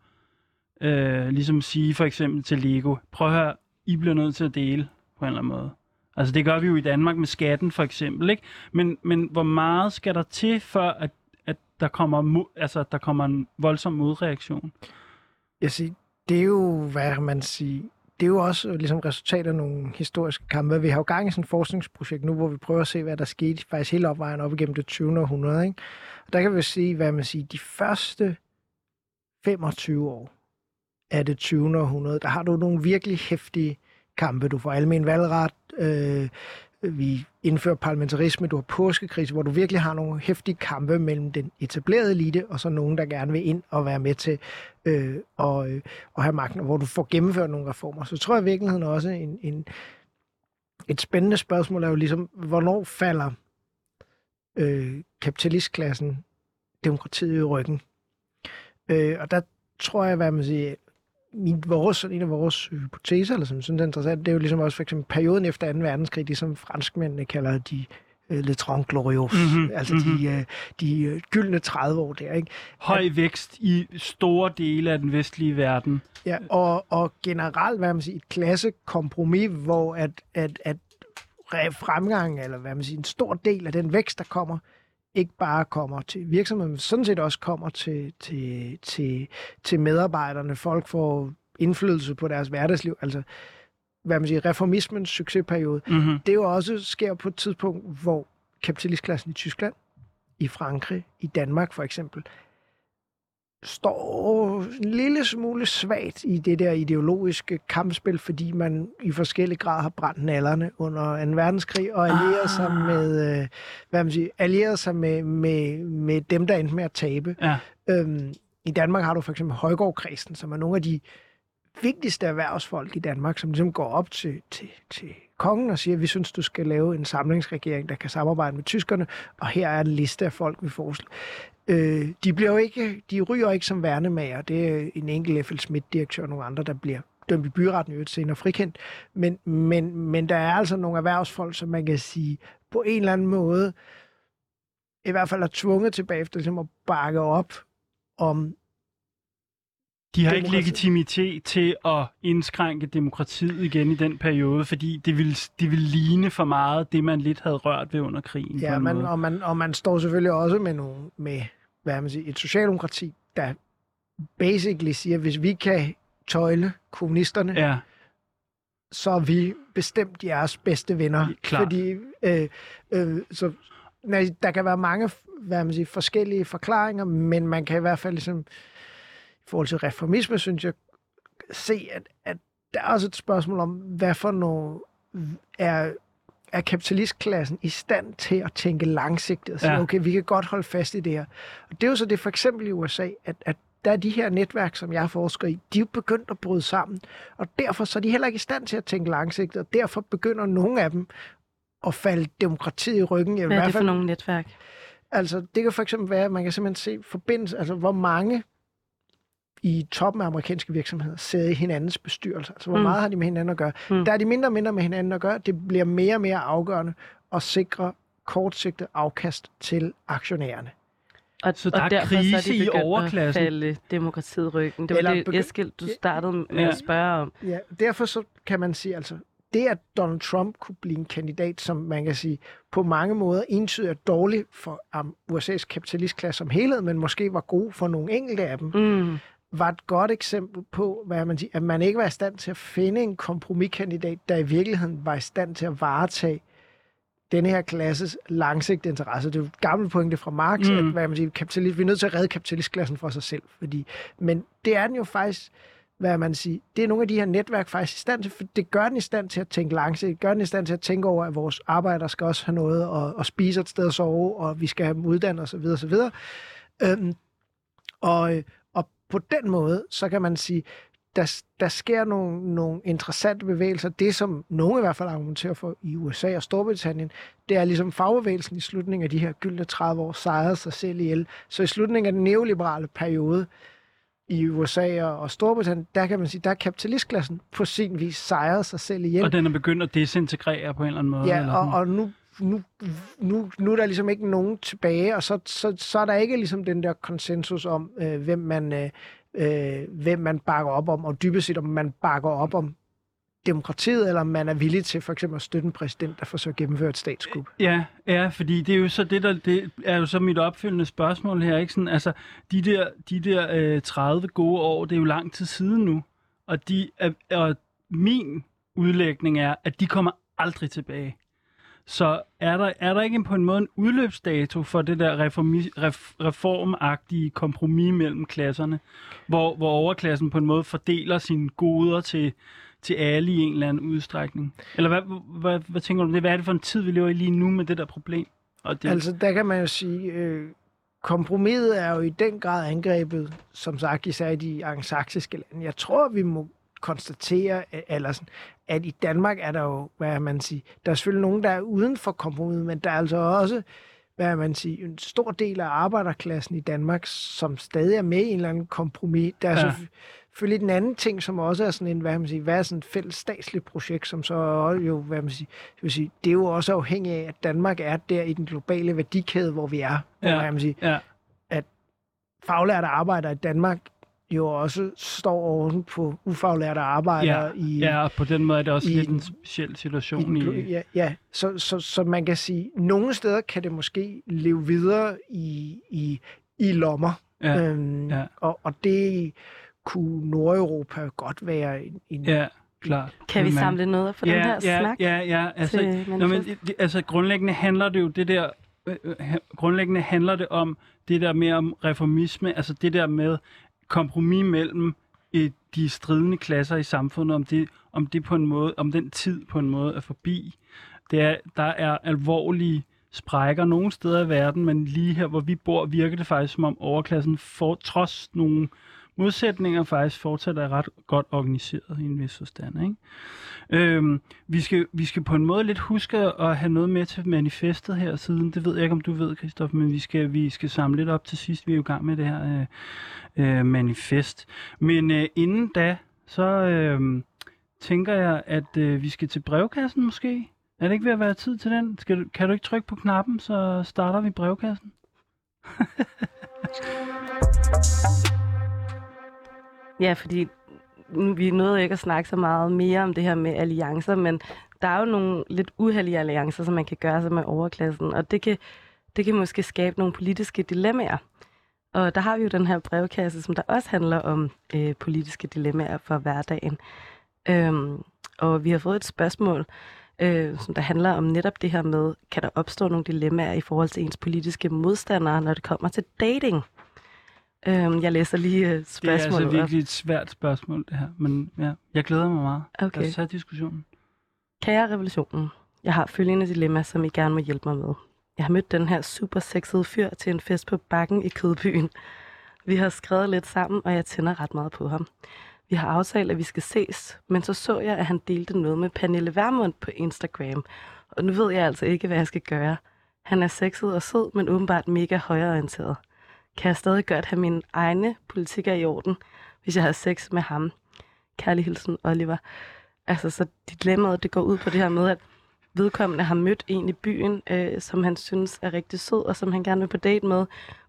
S2: øh, ligesom sige for eksempel til Lego, prøv at høre, i bliver nødt til at dele på en eller anden måde. Altså det gør vi jo i Danmark med skatten for eksempel, ikke? Men, men hvor meget skal der til, før at, at der, kommer altså, der kommer en voldsom modreaktion?
S3: Jeg siger, det er jo, hvad man siger, det er jo også ligesom resultat af nogle historiske kampe. Vi har jo gang i sådan et forskningsprojekt nu, hvor vi prøver at se, hvad der skete faktisk hele opvejen op igennem det 20. århundrede. Ikke? Og der kan vi se, hvad man siger, de første 25 år af det 20. århundrede, der har du nogle virkelig hæftige kampe. Du får almen valgret, øh, vi indfører parlamentarisme, du har påskekrise, hvor du virkelig har nogle hæftige kampe mellem den etablerede elite og så nogen, der gerne vil ind og være med til øh, og, øh, og have magten, og hvor du får gennemført nogle reformer. Så tror jeg i virkeligheden også, en, en, et spændende spørgsmål er jo ligesom, hvornår falder øh, kapitalistklassen demokratiet i ryggen? Øh, og der tror jeg, hvad man siger, min, vores, en af vores hypoteser, eller som synes er interessant, det er jo ligesom også for eksempel perioden efter 2. verdenskrig, det som franskmændene kalder de uh, Le Trente Glorieux,
S2: Mhm,
S3: mm-hmm, altså
S2: mhm.
S3: de, uh, de uh, gyldne 30 år der, ikke?
S2: Høj vækst i store dele af den vestlige verden.
S3: Ja, og, og generelt, hvad man siger, et klassekompromis, hvor at, at, at re- fremgang, eller hvad man siger, en stor del af den vækst, der kommer, ikke bare kommer til virksomheden, men sådan set også kommer til, til, til, til medarbejderne. Folk får indflydelse på deres hverdagsliv. Altså, hvad man siger, reformismens succesperiode,
S2: Mm-hmm.
S3: det jo også sker på et tidspunkt, hvor kapitalistklassen i Tyskland, i Frankrig, i Danmark for eksempel, står en lille smule svagt i det der ideologiske kampspil, fordi man i forskellig grad har brændt nallerne under 2. verdenskrig og allieret ah. sig med, øh, hvad man siger, allieret sig med, med, med dem, der endte med at tabe.
S2: Ja.
S3: Øhm, I Danmark har du for eksempel Højgaard-kredsen, som er nogle af de vigtigste erhvervsfolk i Danmark, som ligesom går op til, til, til kongen og siger, at vi synes, du skal lave en samlingsregering, der kan samarbejde med tyskerne, og her er en liste af folk, vi foreslår. Øh, de, bliver jo ikke, de ryger ikke som værnemager. Det er en enkelt F.L. Schmidt-direktør og nogle andre, der bliver dømt i byretten øvrigt senere frikendt. Men, men, men der er altså nogle erhvervsfolk, som man kan sige, på en eller anden måde, i hvert fald er tvunget tilbage efter ligesom at bakke op om
S2: de har ikke legitimitet til at indskrænke demokratiet igen i den periode, fordi det vil, det vil ligne for meget det, man lidt havde rørt ved under krigen.
S3: Ja, man,
S2: måde.
S3: og, man, og man står selvfølgelig også med, nogle, med hvad man siger, et socialdemokrati, der basically siger, hvis vi kan tøjle kommunisterne,
S2: Ja,
S3: så er vi bestemt jeres bedste venner.
S2: Klart.
S3: Fordi øh, øh, så, der kan være mange hvad man siger, forskellige forklaringer, men man kan i hvert fald ligesom, i forhold til reformisme, synes jeg, se, at, at der er også et spørgsmål om, hvad for nogle er, er kapitalistklassen i stand til at tænke langsigtet og sige, ja. okay, vi kan godt holde fast i det her. Og det er jo så det for eksempel i USA, at, at der er de her netværk, som jeg forsker i, de er begyndt at bryde sammen. Og derfor så er de heller ikke i stand til at tænke langsigtet, og derfor begynder nogle af dem at falde demokratiet i ryggen.
S1: Hvad er det for nogle netværk?
S3: Altså, det kan for eksempel være, at man kan simpelthen se forbindelse, altså hvor mange i toppen af amerikanske virksomheder sidder i hinandens bestyrelse. Altså, hvor mm. meget har de med hinanden at gøre? Mm. Der er de mindre og mindre med hinanden at gøre. Det bliver mere og mere afgørende at sikre kortsigtet afkast til aktionærerne.
S1: Og, så der og er derfor krise så er de i overklassen. At falde demokratiet ryggen. Det var Eller det, Eskild, du startede med ja. at spørge om.
S3: Ja, derfor så kan man sige, altså, det at Donald Trump kunne blive en kandidat, som man kan sige på mange måder entydigt er dårlig for um, USA's kapitalistklasse som helhed, men måske var god for nogle enkelte af dem, mm. Var et godt eksempel på, hvad man siger, at man ikke var i stand til at finde en kompromiskandidat, der i virkeligheden var i stand til at varetage denne her klasses langsigtede interesse. Det er jo et gammelt pointe fra Marx, mm. at hvad man siger, kapitalist, vi er nødt til at redde kapitalistklassen fra sig selv. Fordi, men det er den jo faktisk, hvad man siger, det er nogle af de her netværk faktisk i stand til, for det gør den i stand til at tænke langsigtet, gør den i stand til at tænke over, at vores arbejdere skal også have noget at, at spise et sted at sove, og vi skal have dem uddannet osv. osv. Øhm, og, og på den måde, så kan man sige, der, der sker nogle, nogle interessante bevægelser. Det, som nogen i hvert fald argumenterer for i USA og Storbritannien, det er ligesom fagbevægelsen i slutningen af de her gyldne 30 år sejrede sig selv ihjel. Så i slutningen af den neoliberale periode i USA og Storbritannien, der kan man sige, der er kapitalistklassen på sin vis sejret sig selv ihjel.
S2: Og den er begyndt at desintegrere på en eller anden måde?
S3: Ja, eller og, og nu nu, nu, nu er der ligesom ikke nogen tilbage, og så, så, så er der ikke ligesom den der konsensus om, øh, hvem man øh, øh, hvem man bakker op om, og dybest set om man bakker op om demokratiet, eller om man er villig til for eksempel at støtte en præsident, der forsøger at gennemføre et statskup.
S2: Ja, ja, fordi det er jo så det der, det er jo så mit opfølgende spørgsmål her, ikke sådan, altså de der, de der øh, 30 gode år, det er jo lang tid siden nu, og de øh, og min udlægning er, at de kommer aldrig tilbage. Så er der, er der ikke på en måde en udløbsdato for det der reformi, ref, reformagtige kompromis mellem klasserne, hvor, hvor overklassen på en måde fordeler sine goder til, til alle i en eller anden udstrækning? Eller hvad, hvad, hvad tænker du om det? Hvad er det for en tid, vi lever i lige nu med det der problem?
S3: Og det... Altså, der kan man jo sige, øh, kompromiset er jo i den grad angrebet, som sagt, især i de angsaksiske lande. Jeg tror, vi må konstatere, eller sådan, at i Danmark er der jo, hvad man siger, der er selvfølgelig nogen, der er uden for kompromiset, men der er altså også, hvad man siger, en stor del af arbejderklassen i Danmark, som stadig er med i en eller anden kompromis. Der er ja. selvfølgelig den anden ting, som også er sådan en, hvad man siger, hvad er sådan et fælles statsligt projekt, som så jo, hvad man siger, vil sige, det er jo også afhængigt af, at Danmark er der i den globale værdikæde, hvor vi er. Ja. man siger, ja. at faglærte arbejder i Danmark jo også står oven på ufaglærte arbejdere.
S2: Ja, i, ja og på den måde er det også i, lidt en speciel situation.
S3: I, i, ja, ja. Så, så, så man kan sige, nogle steder kan det måske leve videre i, i, i lommer. Ja, øhm, ja. Og, og det kunne Nordeuropa godt være en, en
S2: ja klart.
S1: Kan vi man, samle noget for ja, den her
S2: ja,
S1: snak?
S2: Ja, ja. Altså, nå, men, altså grundlæggende handler det jo det der, øh, øh grundlæggende handler det om det der med om reformisme, altså det der med, kompromis mellem øh, de stridende klasser i samfundet, om det, om det på en måde, om den tid på en måde er forbi. Det er, der er alvorlige sprækker nogle steder i verden, men lige her, hvor vi bor, virker det faktisk som om overklassen, får trods nogle modsætninger, faktisk fortsat er ret godt organiseret i en vis forstand. Ikke? Øhm, vi, skal, vi skal på en måde lidt huske at have noget med til manifestet her siden. Det ved jeg ikke, om du ved, Christoffer, men vi skal, vi skal samle lidt op til sidst. Vi er jo i gang med det her øh, øh, manifest. Men øh, inden da, så øh, tænker jeg, at øh, vi skal til brevkassen måske. Er det ikke ved at være tid til den? Skal, du, kan du ikke trykke på knappen, så starter vi brevkassen?
S1: ja, fordi nu, vi nåede ikke at snakke så meget mere om det her med alliancer, men der er jo nogle lidt uheldige alliancer, som man kan gøre sig med overklassen, og det kan, det kan måske skabe nogle politiske dilemmaer. Og der har vi jo den her brevkasse, som der også handler om øh, politiske dilemmaer for hverdagen. Øhm, og vi har fået et spørgsmål, øh, som der handler om netop det her med, kan der opstå nogle dilemmaer i forhold til ens politiske modstandere, når det kommer til dating? Øhm, jeg læser lige øh,
S2: Det er
S1: spørgsmålet
S2: altså virkelig et svært spørgsmål, det her. Men ja, jeg glæder mig meget. Lad
S1: Okay.
S2: os tage diskussionen.
S1: Kære revolutionen, jeg har følgende dilemma, som I gerne må hjælpe mig med. Jeg har mødt den her super sexede fyr til en fest på Bakken i Kødbyen. Vi har skrevet lidt sammen, og jeg tænder ret meget på ham. Vi har aftalt, at vi skal ses, men så så jeg, at han delte noget med Pernille Vermund på Instagram. Og nu ved jeg altså ikke, hvad jeg skal gøre. Han er sexet og sød, men åbenbart mega højreorienteret. Kan jeg stadig godt have mine egne politikker i orden, hvis jeg har sex med ham? Kærlig hilsen, Oliver. Altså, så dilemmaet, det går ud på det her med, at vedkommende har mødt en i byen, øh, som han synes er rigtig sød, og som han gerne vil på date med,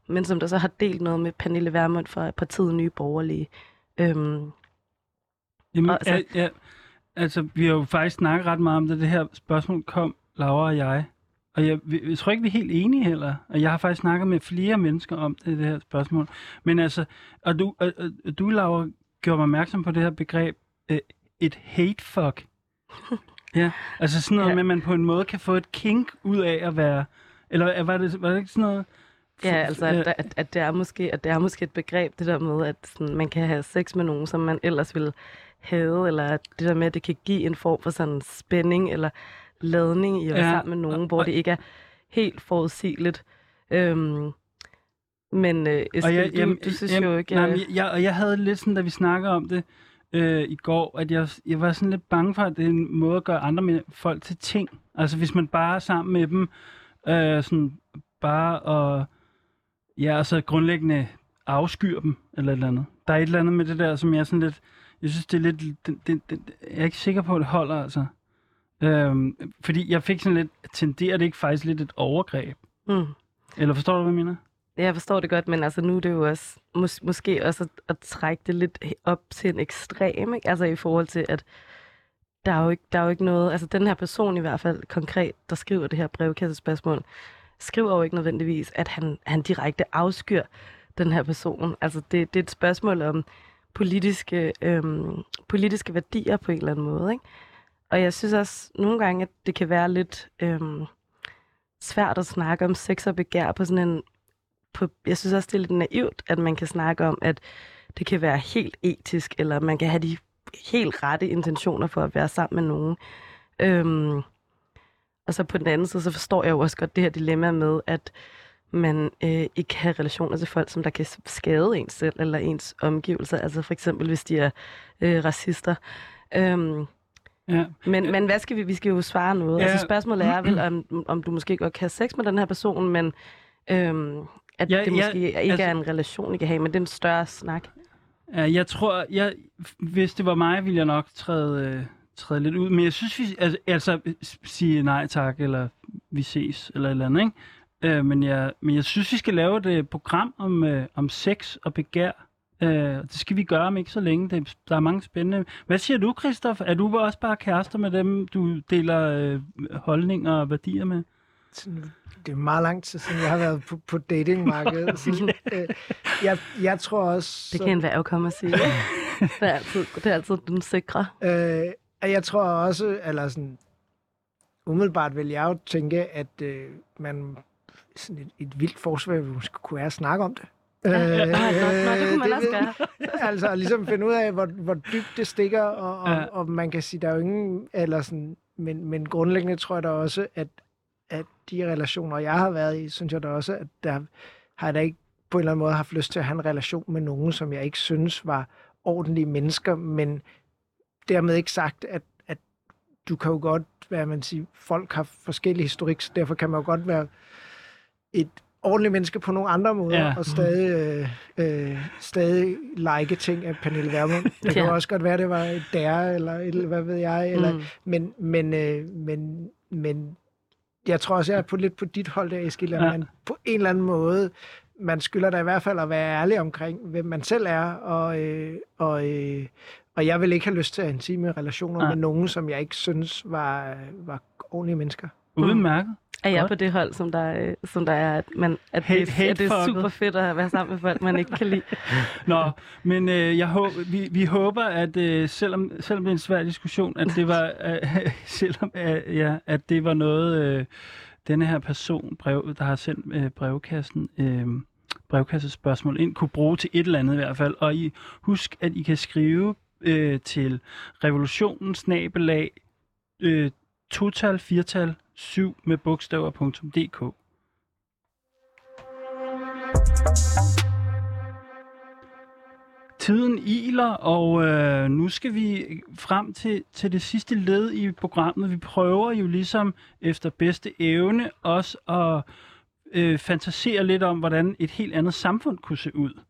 S1: men som der så har delt noget med Pernille Vermund fra partiet Nye Borgerlige. Øhm,
S2: Jamen,
S1: Og
S2: altså, ja, altså, vi har jo faktisk snakket ret meget om det. Det her spørgsmål kom Laura og jeg. Og jeg, jeg tror ikke, vi er helt enige heller. Og jeg har faktisk snakket med flere mennesker om det, det her spørgsmål. Men altså, og du, og, og, du Laura, gjorde mig opmærksom på det her begreb, øh, et hate fuck. ja, altså sådan noget
S1: Ja.
S2: med, at man på en måde kan få et kink ud af at være... Eller var det, var det ikke sådan noget...
S1: ja, altså, at, at, at, det er måske, at det er måske et begreb, det der med, at sådan, man kan have sex med nogen, som man ellers ville have, eller at det der med, at det kan give en form for sådan spænding eller ladning i at være
S2: Ja,
S1: sammen med nogen,
S2: og-
S1: hvor
S2: og-
S1: det ikke er helt forudsigeligt. Øhm, men øh, Eskild, du,
S2: jamen,
S1: du synes
S2: jamen,
S1: jo ikke...
S2: Nej,
S1: øh,
S2: jeg, jeg, og jeg havde lidt sådan, da vi snakkede om det øh, i går, at jeg, jeg var sådan lidt bange for, at det er en måde at gøre andre med, folk til ting. Altså hvis man bare er sammen med dem, øh, sådan bare og ja, altså grundlæggende afskyr dem, eller et eller andet. Der er et eller andet med det der, som jeg sådan lidt, jeg synes det er lidt, det, det, det, jeg er ikke sikker på, at det holder altså. Øhm, fordi jeg fik sådan lidt, tenderer det ikke faktisk lidt et overgreb?
S1: mm.
S2: Eller forstår du, hvad jeg mener?
S1: Ja, Jeg forstår det godt, men altså nu er det jo også mås- måske også at, at trække det lidt op til en ekstrem, ikke? Altså i forhold til, at der er, jo ikke, der er jo ikke noget, altså den her person i hvert fald konkret, der skriver det her brevkassespørgsmål, skriver jo ikke nødvendigvis, at han, han direkte afskyr den her person. Altså det, det er et spørgsmål om politiske, øhm, politiske værdier på en eller anden måde, ikke? Og jeg synes også nogle gange, at det kan være lidt øhm, svært at snakke om sex og begær på sådan en på, jeg synes også, det er lidt naivt, at man kan snakke om, at det kan være helt etisk, eller man kan have de helt rette intentioner for at være sammen med nogen. Øhm, og så på den anden side, så forstår jeg jo også godt det her dilemma med, at man øh, ikke kan relationer til folk, som der kan skade en selv eller ens omgivelser. Altså for eksempel, hvis de er øh, racister. Øhm,
S2: Ja.
S1: men, men hvad skal vi? Vi skal jo svare noget.
S2: Ja.
S1: Ja. Altså spørgsmålet er vel, om, om du måske godt kan have sex med den her person, men øhm, at
S2: Ja,
S1: ja, det
S2: ja,
S1: måske ikke
S2: altså-
S1: er en relation, I kan have, men det er en større snak.
S2: Ja, jeg tror, jeg, hvis det var mig, ville jeg nok træde, øh, træde lidt ud. Men jeg synes, vi altså, altså sige nej tak, eller vi ses, eller et eller andet, ikke? Øh, men, jeg, men jeg synes, vi skal lave et øh, program om, øh, om sex og begær. Øh, det skal vi gøre om ikke så længe. Det, der er mange spændende... Hvad siger du, Christoph? Er du også bare kærester med dem, du deler øh, holdninger og værdier med?
S3: Det er meget lang tid siden, jeg har været på, på datingmarkedet. Sådan, øh, jeg, jeg tror også...
S1: Det kan en værre komme og sige. det, er altid, det er altid den sikre.
S3: Øh, og jeg tror også, eller sådan, umiddelbart vil jeg jo tænke, at øh, man sådan et, et vildt forsvar vil måske kunne være at snakke om det. Øh,
S1: Ja, nå, nå, det kunne man også
S3: ved-
S1: gøre.
S3: altså ligesom finde ud af, hvor, hvor dybt det stikker, og, og,
S2: ja.
S3: og man kan sige, der er jo ingen, eller sådan, men, men grundlæggende tror jeg da også, at, at de relationer, jeg har været i, synes jeg da også, at der har jeg da ikke på en eller anden måde haft lyst til at have en relation med nogen, som jeg ikke synes var ordentlige mennesker, men dermed ikke sagt, at, at du kan jo godt, hvad man siger, folk har forskellige historik, så derfor kan man jo godt være et ordentligt menneske på nogle andre måder,
S2: Ja.
S3: ja. og stadig, øh, øh, stadig like ting af Pernille Vermund. Det kan
S1: Ja.
S3: også godt være, det var et der, eller et, hvad ved jeg, eller,
S1: Mm.
S3: men, men, øh, men, men jeg tror også, jeg er på lidt på dit hold der, Eskild,
S2: Ja.
S3: ja. man på en eller anden måde, man skylder da i hvert fald at være ærlig omkring, hvem man selv er, og, øh, og, øh, og jeg vil ikke have lyst til at have intime relationer
S2: Nej.
S3: med nogen, som jeg ikke synes var, var ordentlige mennesker.
S2: Udmærket.
S1: Er jeg
S2: Godt.
S1: på det hold, som der, øh, som der er, at, man, at,
S2: Hate-
S1: det, at det er super fedt at være sammen med folk, man ikke kan lide?
S2: Nå, men øh, jeg håber, vi, vi håber, at øh, selvom, selvom det er en svær diskussion, at det var, øh, selvom, øh, ja, at det var noget, øh, denne her person, brev, der har sendt øh, brevkassen, øh, brevkassespørgsmål ind, kunne bruge til et eller andet i hvert fald. Og I, husk, at I kan skrive øh, til revolutionen snabelag øh, total, firtal, 7 med bogstaver.dk. Tiden iler, og øh, nu skal vi frem til, til det sidste led i programmet. Vi prøver jo ligesom efter bedste evne også at øh, fantasere lidt om, hvordan et helt andet samfund kunne se ud.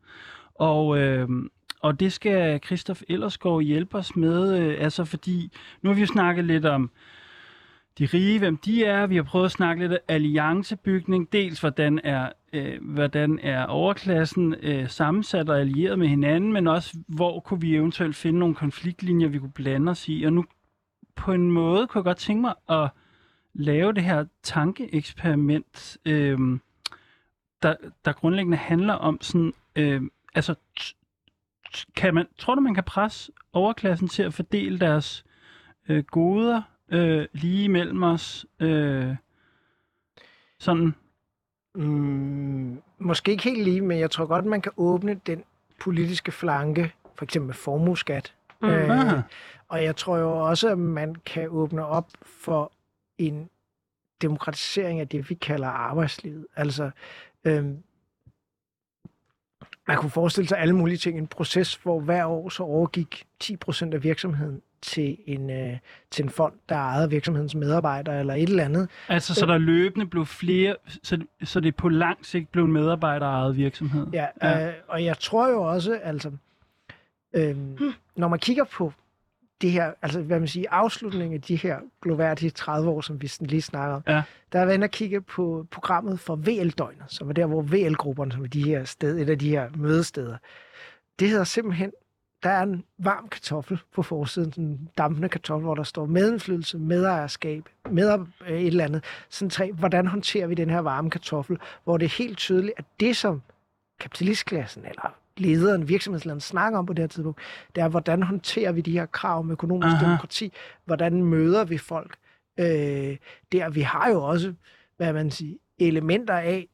S2: Og, øh, og det skal Christoph Ellersgaard hjælpe os med, øh, altså fordi nu har vi jo snakket lidt om de rige, hvem de er. Vi har prøvet at snakke lidt alliancebygning. Dels hvordan er, øh, hvordan er overklassen øh, sammensat og allieret med hinanden, men også hvor kunne vi eventuelt finde nogle konfliktlinjer, vi kunne blande os i. Og nu på en måde kunne jeg godt tænke mig at lave det her tankeeksperiment, øh, der, der grundlæggende handler om sådan, øh, altså kan man, tror du, man kan presse overklassen til at fordele deres øh, goder øh, lige mellem os? Øh, sådan?
S3: Mm, måske ikke helt lige, men jeg tror godt, man kan åbne den politiske flanke, for eksempel med formueskat.
S2: Mm. Øh,
S3: og jeg tror jo også, at man kan åbne op for en demokratisering af det, vi kalder arbejdslivet. Altså, øh, man kunne forestille sig alle mulige ting. En proces, hvor hver år så overgik 10% af virksomheden til en, øh, til en fond, der ejede virksomhedens medarbejdere eller et eller andet.
S2: Altså, så der løbende blev flere, så, så det på lang sigt blev en medarbejder ejet virksomhed?
S3: Ja, ja. Øh, og jeg tror jo også, altså, øh, hmm. når man kigger på det her, altså hvad man siger, afslutningen af de her gloværdige 30 år, som vi lige snakker om,
S2: ja.
S3: der er været at kigge på programmet for VL-døgnet, som er der, hvor VL-grupperne, som er de her sted, et af de her mødesteder, det hedder simpelthen, der er en varm kartoffel på forsiden, en dampende kartoffel, hvor der står medindflydelse, medejerskab, med øh, et eller andet. Sådan tre, hvordan håndterer vi den her varme kartoffel, hvor det er helt tydeligt, at det, som kapitalistklassen eller lederen, virksomhedslederen snakker om på det her tidspunkt, det er, hvordan håndterer vi de her krav om økonomisk Aha. demokrati? Hvordan møder vi folk? Øh, der, vi har jo også, hvad man siger, elementer af,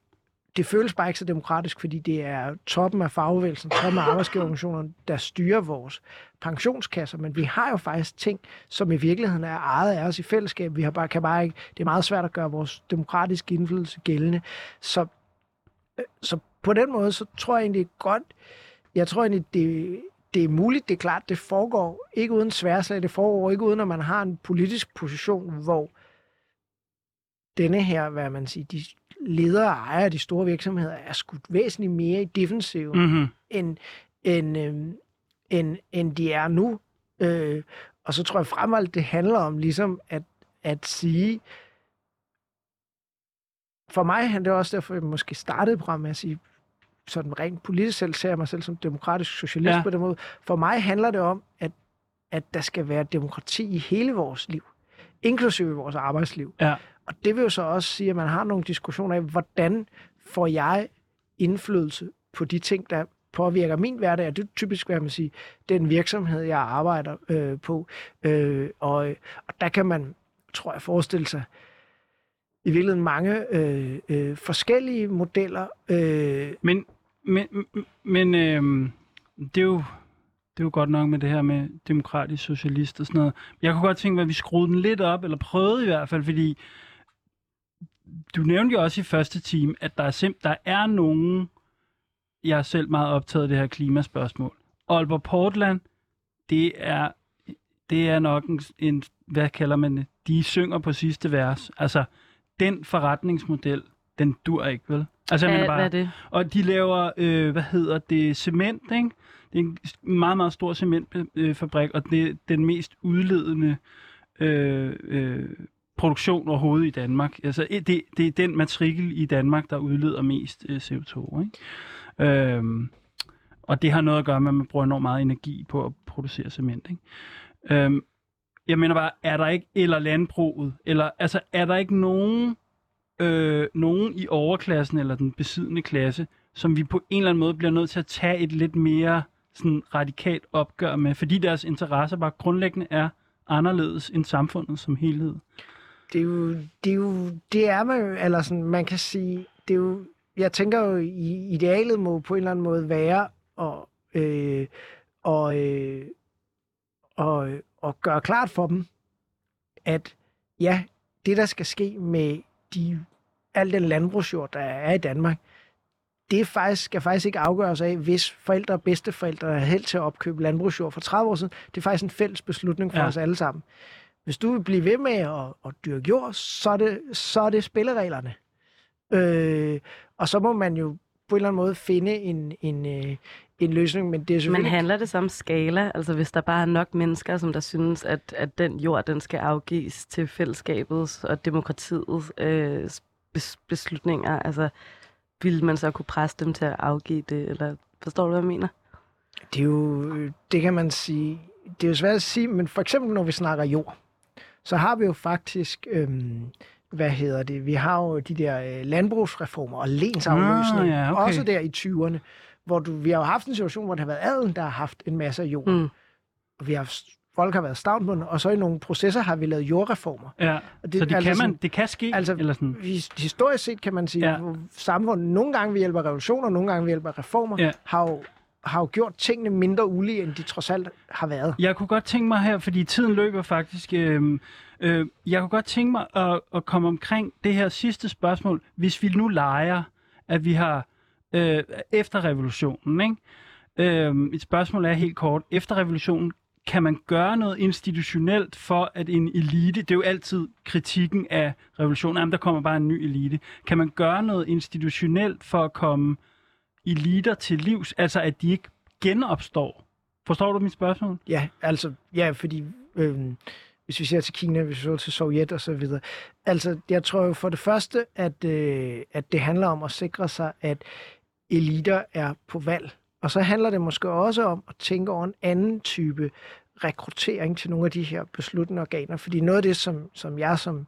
S3: det føles bare ikke så demokratisk, fordi det er toppen af fagbevægelsen, toppen af arbejdsgiverorganisationerne, der styrer vores pensionskasser, men vi har jo faktisk ting, som i virkeligheden er ejet af os i fællesskab. Vi har bare, kan bare ikke, det er meget svært at gøre vores demokratiske indflydelse gældende. Så, øh, så på den måde, så tror jeg egentlig godt, jeg tror egentlig, det, det er muligt, det er klart, det foregår ikke uden sværslag, det foregår ikke uden, at man har en politisk position, hvor denne her, hvad man siger, de ledere og ejere af de store virksomheder er skudt væsentligt mere i defensiv,
S2: mm-hmm.
S3: end, end, øh, end, end de er nu. Øh, og så tror jeg fremholdt, det handler om ligesom at, at sige, for mig handler det også derfor, jeg måske startede programmet med at sige, sådan rent politisk selv ser jeg mig selv som demokratisk socialist ja. på den måde. For mig handler det om, at, at der skal være demokrati i hele vores liv, inklusive vores arbejdsliv.
S2: Ja.
S3: Og det vil jo så også sige, at man har nogle diskussioner af, hvordan får jeg indflydelse på de ting, der påvirker min hverdag, og det er typisk, hvad man siger, den virksomhed, jeg arbejder øh, på. Øh, og, og der kan man, tror jeg, forestille sig, i virkeligheden mange øh, øh, forskellige modeller. Øh.
S2: Men, men, men øh, det er jo det er jo godt nok med det her med demokratisk socialist og sådan noget. Jeg kunne godt tænke mig, at vi skruede den lidt op, eller prøvede i hvert fald, fordi du nævnte jo også i første time, at der er, simp- der er nogen, jeg er selv meget optaget af det her klimaspørgsmål. Aalborg Portland, det er, det er nok en, en, hvad kalder man det, de synger på sidste vers. Altså, den forretningsmodel, den dur ikke, vel? Altså, jeg bare,
S1: hvad er det?
S2: Og de laver, øh, hvad hedder det, cement, ikke? Det er en meget, meget stor cementfabrik, og det er den mest udledende øh, øh, produktion overhovedet i Danmark. Altså, det, det er den matrikel i Danmark, der udleder mest øh, CO2. Ikke? Øhm, og det har noget at gøre med, at man bruger enormt meget energi på at producere cement. Ikke? Øhm, jeg mener bare, er der ikke, eller landbruget, eller altså, er der ikke nogen, øh, nogen i overklassen, eller den besiddende klasse, som vi på en eller anden måde bliver nødt til at tage et lidt mere sådan radikalt opgør med, fordi deres interesser bare grundlæggende er anderledes end samfundet som helhed.
S3: Det er jo, det er jo, det er man eller sådan, man kan sige, det er jo, jeg tænker jo, i idealet må på en eller anden måde være at, øh, og, øh, og, og gøre klart for dem, at ja, det der skal ske med de, al den landbrugsjord, der er i Danmark, det faktisk, skal faktisk ikke afgøres af, hvis forældre og bedsteforældre er helt til at opkøbe landbrugsjord for 30 år siden. Det er faktisk en fælles beslutning for ja. os alle sammen. Hvis du vil blive ved med at, at dyrke jord, så er det, så er det spillereglerne. Øh, og så må man jo på en eller anden måde finde en, en, øh, en løsning, men det er selvfølgelig...
S1: Men handler det så om skala? Altså hvis der bare er nok mennesker, som der synes, at, at den jord, den skal afgives til fællesskabets og demokratiets øh, beslutninger, altså vil man så kunne presse dem til at afgive det, eller forstår du, hvad jeg mener?
S3: Det er jo, det kan man sige, det er jo svært at sige, men for eksempel når vi snakker jord, så har vi jo faktisk, øhm, hvad hedder det, vi har jo de der øh, landbrugsreformer og lensafløsning, ah, ja, okay. også der i 20'erne, hvor du, vi har jo haft en situation, hvor det har været adelen, der har haft en masse jord. Mm. Og vi har folk har været stavnbundne, og så i nogle processer har vi lavet jordreformer.
S2: Ja, og det, så det, altså, kan man, det kan ske?
S3: Altså, eller sådan. historisk set kan man sige, ja. at samfundet nogle gange ved hjælp af revolutioner, nogle gange ved hjælp af reformer, ja. har jo har jo gjort tingene mindre ulige, end de trods alt har været.
S2: Jeg kunne godt tænke mig her, fordi tiden løber faktisk, øh, øh, jeg kunne godt tænke mig at, at komme omkring det her sidste spørgsmål. Hvis vi nu leger, at vi har øh, efter revolutionen, ikke? Øh, et spørgsmål er helt kort. Efter revolutionen, kan man gøre noget institutionelt for, at en elite, det er jo altid kritikken af revolutionen, jamen der kommer bare en ny elite, kan man gøre noget institutionelt for at komme eliter til livs, altså at de ikke genopstår? Forstår du mit spørgsmål?
S3: Ja, altså, ja, fordi øh, hvis vi ser til Kina, hvis vi ser til Sovjet og så videre. Altså, jeg tror jo for det første, at, øh, at det handler om at sikre sig, at eliter er på valg. Og så handler det måske også om at tænke over en anden type rekruttering til nogle af de her besluttende organer. Fordi noget af det, som, som jeg som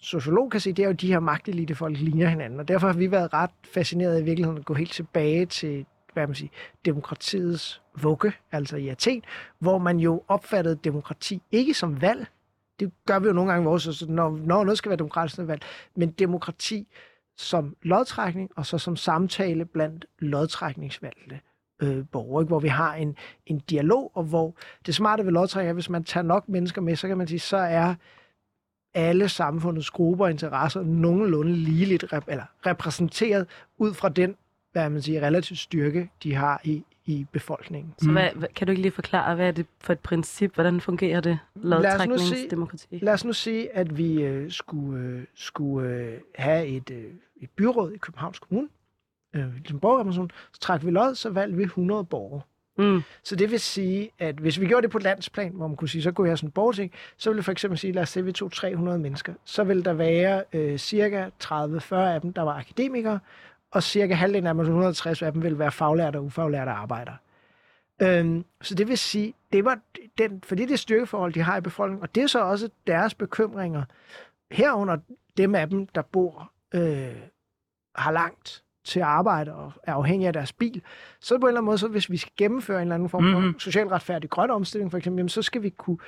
S3: sociolog kan se, det er jo, at de her magtelite folk ligner hinanden. Og derfor har vi været ret fascineret i virkeligheden at gå helt tilbage til hvad man siger, demokratiets vugge, altså i Athen, hvor man jo opfattede demokrati ikke som valg. Det gør vi jo nogle gange i vores, altså, når, når noget skal være demokratisk valg, men demokrati som lodtrækning, og så som samtale blandt lodtrækningsvalgte øh, borgere, ikke? hvor vi har en, en dialog, og hvor det smarte ved lodtrækning er, hvis man tager nok mennesker med, så kan man sige, så er alle samfundets grupper og interesser nogenlunde ligeligt rep- eller repræsenteret ud fra den, hvad man siger, relativt styrke, de har i, i befolkningen.
S1: Så hvad, hvad, kan du ikke lige forklare, hvad er det for et princip? Hvordan fungerer det, lodtrækningsdemokrati?
S3: Lad os nu sige, at vi øh, skulle, øh, skulle øh, have et, øh, et byråd i Københavns Kommune, øh, som borgerrepræsentation, så trak vi lod, så valgte vi 100 borgere. Mm. Så det vil sige, at hvis vi gjorde det på landsplan, hvor man kunne sige, så kunne jeg sådan en borgerting, så ville for eksempel sige, lad os se, vi tog 300 mennesker. Så vil der være øh, cirka 30-40 af dem, der var akademikere, og cirka halvdelen af dem, 160 af dem, ville være faglærte og ufaglærte arbejdere. Øhm, så det vil sige, det var den, fordi det er styrkeforhold, de har i befolkningen, og det er så også deres bekymringer, herunder dem af dem, der bor øh, har langt til at arbejde og er afhængige af deres bil, så på en eller anden måde, så hvis vi skal gennemføre en eller anden form for mm-hmm. socialt retfærdig grøn omstilling, for eksempel, jamen, så skal vi kunne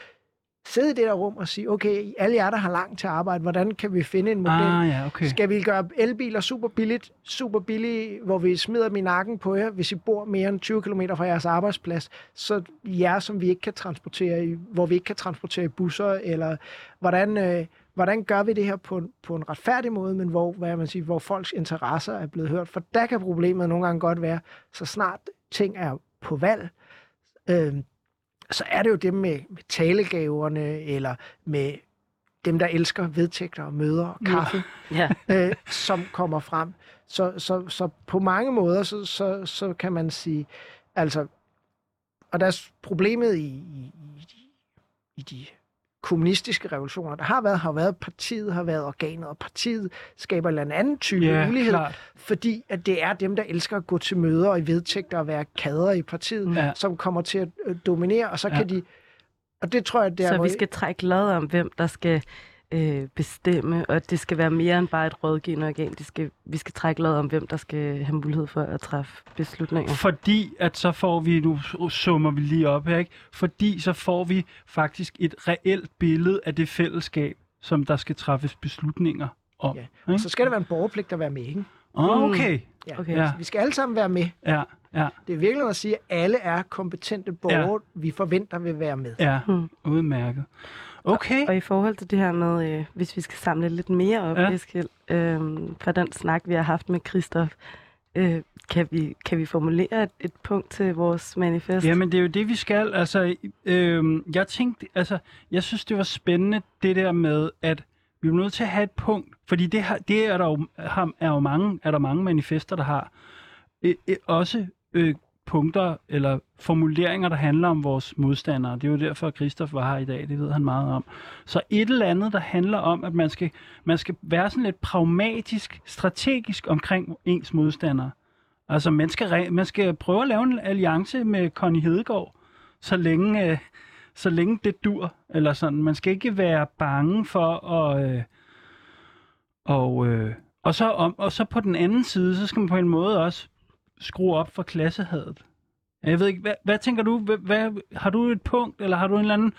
S3: sidde i det der rum og sige, okay, alle jer, der har langt til arbejde, hvordan kan vi finde en model?
S2: Ah, ja, okay.
S3: Skal vi gøre elbiler super billigt, super billige, hvor vi smider min nakken på jer, hvis I bor mere end 20 km fra jeres arbejdsplads, så jer, som vi ikke kan transportere i, hvor vi ikke kan transportere i busser, eller hvordan, øh, hvordan gør vi det her på, på en retfærdig måde, men hvor, hvad man siger, hvor folks interesser er blevet hørt. For der kan problemet nogle gange godt være, så snart ting er på valg, øh, så er det jo dem med, med talegaverne, eller med dem, der elsker vedtægter og møder og kaffe, ja. øh, som kommer frem. Så, så, så på mange måder, så, så, så kan man sige, altså, og der er problemet i, i, i de kommunistiske revolutioner, der har været, har været, partiet har været organet, og partiet skaber en anden type ja, mulighed, klart. fordi at det er dem, der elsker at gå til møder og i vedtægter og være kader i partiet, ja. som kommer til at øh, dominere, og så ja. kan de og det tror jeg, det er...
S1: Så vi skal trække lod om, hvem der skal øh, bestemme, og det skal være mere end bare et rådgivende organ. Det skal, vi skal trække lod om, hvem der skal have mulighed for at træffe beslutninger.
S2: Fordi at så får vi, nu summer vi lige op her, ikke? fordi så får vi faktisk et reelt billede af det fællesskab, som der skal træffes beslutninger om. Ja.
S3: Og så skal der være en borgerpligt at være med, ikke?
S2: Oh, okay.
S3: Ja.
S1: Okay.
S2: Ja.
S3: Så vi skal alle sammen være med.
S2: Ja, ja,
S3: Det er virkelig at sige, at alle er kompetente borgere, ja. vi forventer vil være med.
S2: ja.
S1: Hmm.
S2: Udmærket. Okay.
S1: Og i forhold til det her med, øh, hvis vi skal samle lidt mere op,
S2: ja.
S1: Eskild, øh, fra den snak, vi har haft med Christoph, øh, kan, vi, kan vi formulere et, et punkt til vores manifest?
S2: Jamen, det er jo det, vi skal. Altså, øh, jeg tænkte, altså, jeg synes, det var spændende, det der med, at vi er nødt til at have et punkt, fordi det, har, det er der jo, har, er jo mange, er der mange manifester, der har. Øh, øh, også øh, punkter eller formuleringer, der handler om vores modstandere. Det er jo derfor, at Christoph var her i dag. Det ved han meget om. Så et eller andet, der handler om, at man skal, man skal være sådan lidt pragmatisk, strategisk omkring ens modstandere. Altså, man skal, man skal prøve at lave en alliance med Connie Hedegaard, så længe, øh, så længe det dur. Eller sådan. Man skal ikke være bange for at... Øh, og, øh, og, så om, og så på den anden side, så skal man på en måde også skrue op for klassehadet. Jeg ved ikke, hvad, hvad tænker du? Hvad, hvad, har du et punkt, eller har du en eller anden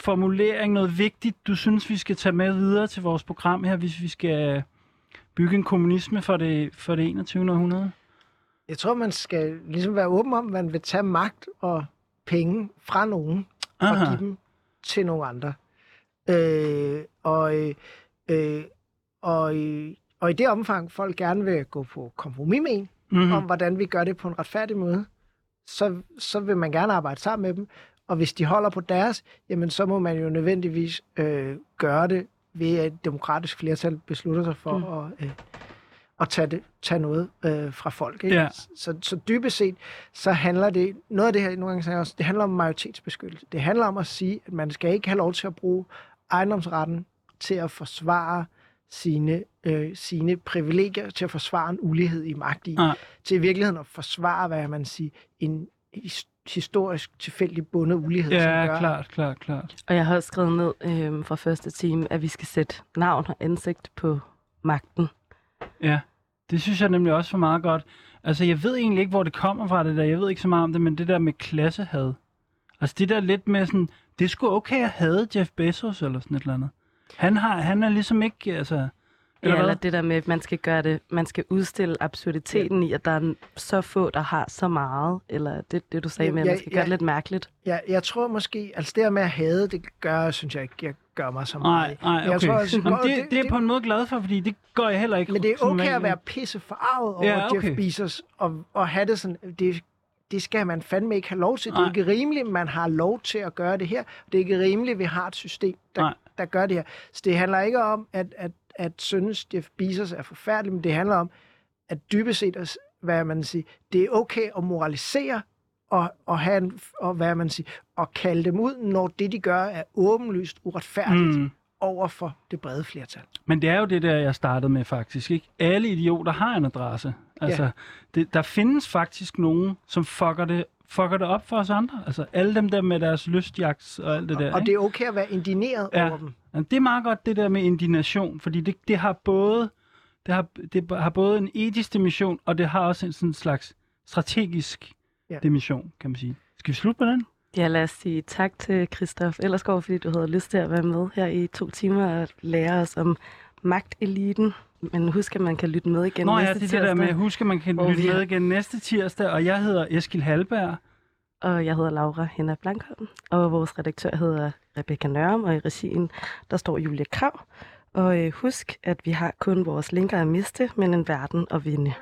S2: formulering, noget vigtigt, du synes, vi skal tage med videre til vores program her, hvis vi skal bygge en kommunisme for det, for det 21. århundrede?
S3: Jeg tror, man skal ligesom være åben om, at man vil tage magt og penge fra nogen og
S2: Aha.
S3: give dem til nogle andre. Øh, og, øh, øh, og, øh, og i det omfang, folk gerne vil gå på kompromis med en,
S2: Mm-hmm.
S3: mm. om hvordan vi gør det på en retfærdig måde, så, så vil man gerne arbejde sammen med dem. Og hvis de holder på deres, jamen så må man jo nødvendigvis øh, gøre det ved, at et demokratisk flertal beslutter sig for mm. at, øh, at tage, det, tage noget øh, fra folk. Ikke?
S2: Ja.
S3: Så, så dybest set, så handler det, noget af det her, nogle gange siger jeg også, det handler om majoritetsbeskyttelse. Det handler om at sige, at man skal ikke have lov til at bruge ejendomsretten til at forsvare sine, øh, sine privilegier, til at forsvare en ulighed i magt i,
S2: Nej.
S3: til i virkeligheden at forsvare, hvad man siger, en his- historisk tilfældig bundet ulighed, som
S2: Ja,
S3: gør,
S2: klart, klart, klart.
S1: Og jeg har også skrevet ned øh, fra første time, at vi skal sætte navn og ansigt på magten.
S2: Ja, det synes jeg nemlig også var meget godt. Altså, jeg ved egentlig ikke, hvor det kommer fra, det der. Jeg ved ikke så meget om det, men det der med klassehad. Altså, det der lidt med sådan, det er sgu okay at hade Jeff Bezos eller sådan et eller andet. Han, har, han er ligesom ikke, altså...
S1: Eller,
S2: Eller
S1: eller det der med, at man skal gøre det, man skal udstille absurditeten i, at der er så få, der har så meget. Eller det, det du sagde
S3: Jamen,
S1: med, at man skal gøre
S3: jeg-
S1: det lidt mærkeligt.
S3: Jeg, jeg tror måske, altså det her med at hade, det gør, synes jeg ikke, jeg gør mig så meget.
S2: nej, okay.
S3: jeg tror, altså,
S2: Jamen,
S3: og
S2: det, det, er jeg på en måde glad for, fordi det gør jeg heller ikke.
S3: Men det er okay at være pisse forarvet over
S2: Ja,
S3: ja, okay. Jeff Bezos, og, og have det sådan, det, det skal man fandme ikke have lov til. Det
S2: Nej.
S3: er ikke rimeligt, man har lov til at gøre det her. Det er ikke rimeligt, vi har et system,
S2: Nej.
S3: Der, gør det her. Så det handler ikke om, at, at, at synes Jeff Bezos er forfærdelig, men det handler om, at dybest set, hvad man siger, det er okay at moralisere, og, og, have en, og hvad man siger, og kalde dem ud, når det, de gør, er åbenlyst uretfærdigt. Mm. over for det brede flertal.
S2: Men det er jo det der, jeg startede med faktisk. Ikke? Alle idioter har en adresse. Altså,
S3: Ja.
S2: det, der findes faktisk nogen, som fucker det, fucker det op for os andre. Altså, alle dem der med deres lystjagt og alt det der.
S3: Og
S2: ikke?
S3: det er okay at være indineret
S2: Ja.
S3: over dem.
S2: Jamen, det er meget godt, det der med indignation, fordi det, det har både det har, det har både en etisk dimension, og det har også en sådan slags strategisk
S3: Ja.
S2: ja. dimension, kan man sige. Skal vi slutte på den?
S1: Ja, lad os sige tak til Christoph Ellersgaard, fordi du havde lyst til at være med her i to timer og lære os om magteliten. Men husk, at man kan lytte med igen
S2: Nå ja,
S1: næste
S2: det er det der med,
S1: tirsdag.
S2: husk at man kan lytte
S1: har-
S2: med igen næste tirsdag, og jeg hedder Eskil Halberg.
S1: Og jeg hedder Laura Henna Blankholm, og vores redaktør hedder Rebecca Nørum, og i regien, der står Julia Krav. Og øh, husk, at vi har kun vores linker at miste, men en verden at vinde.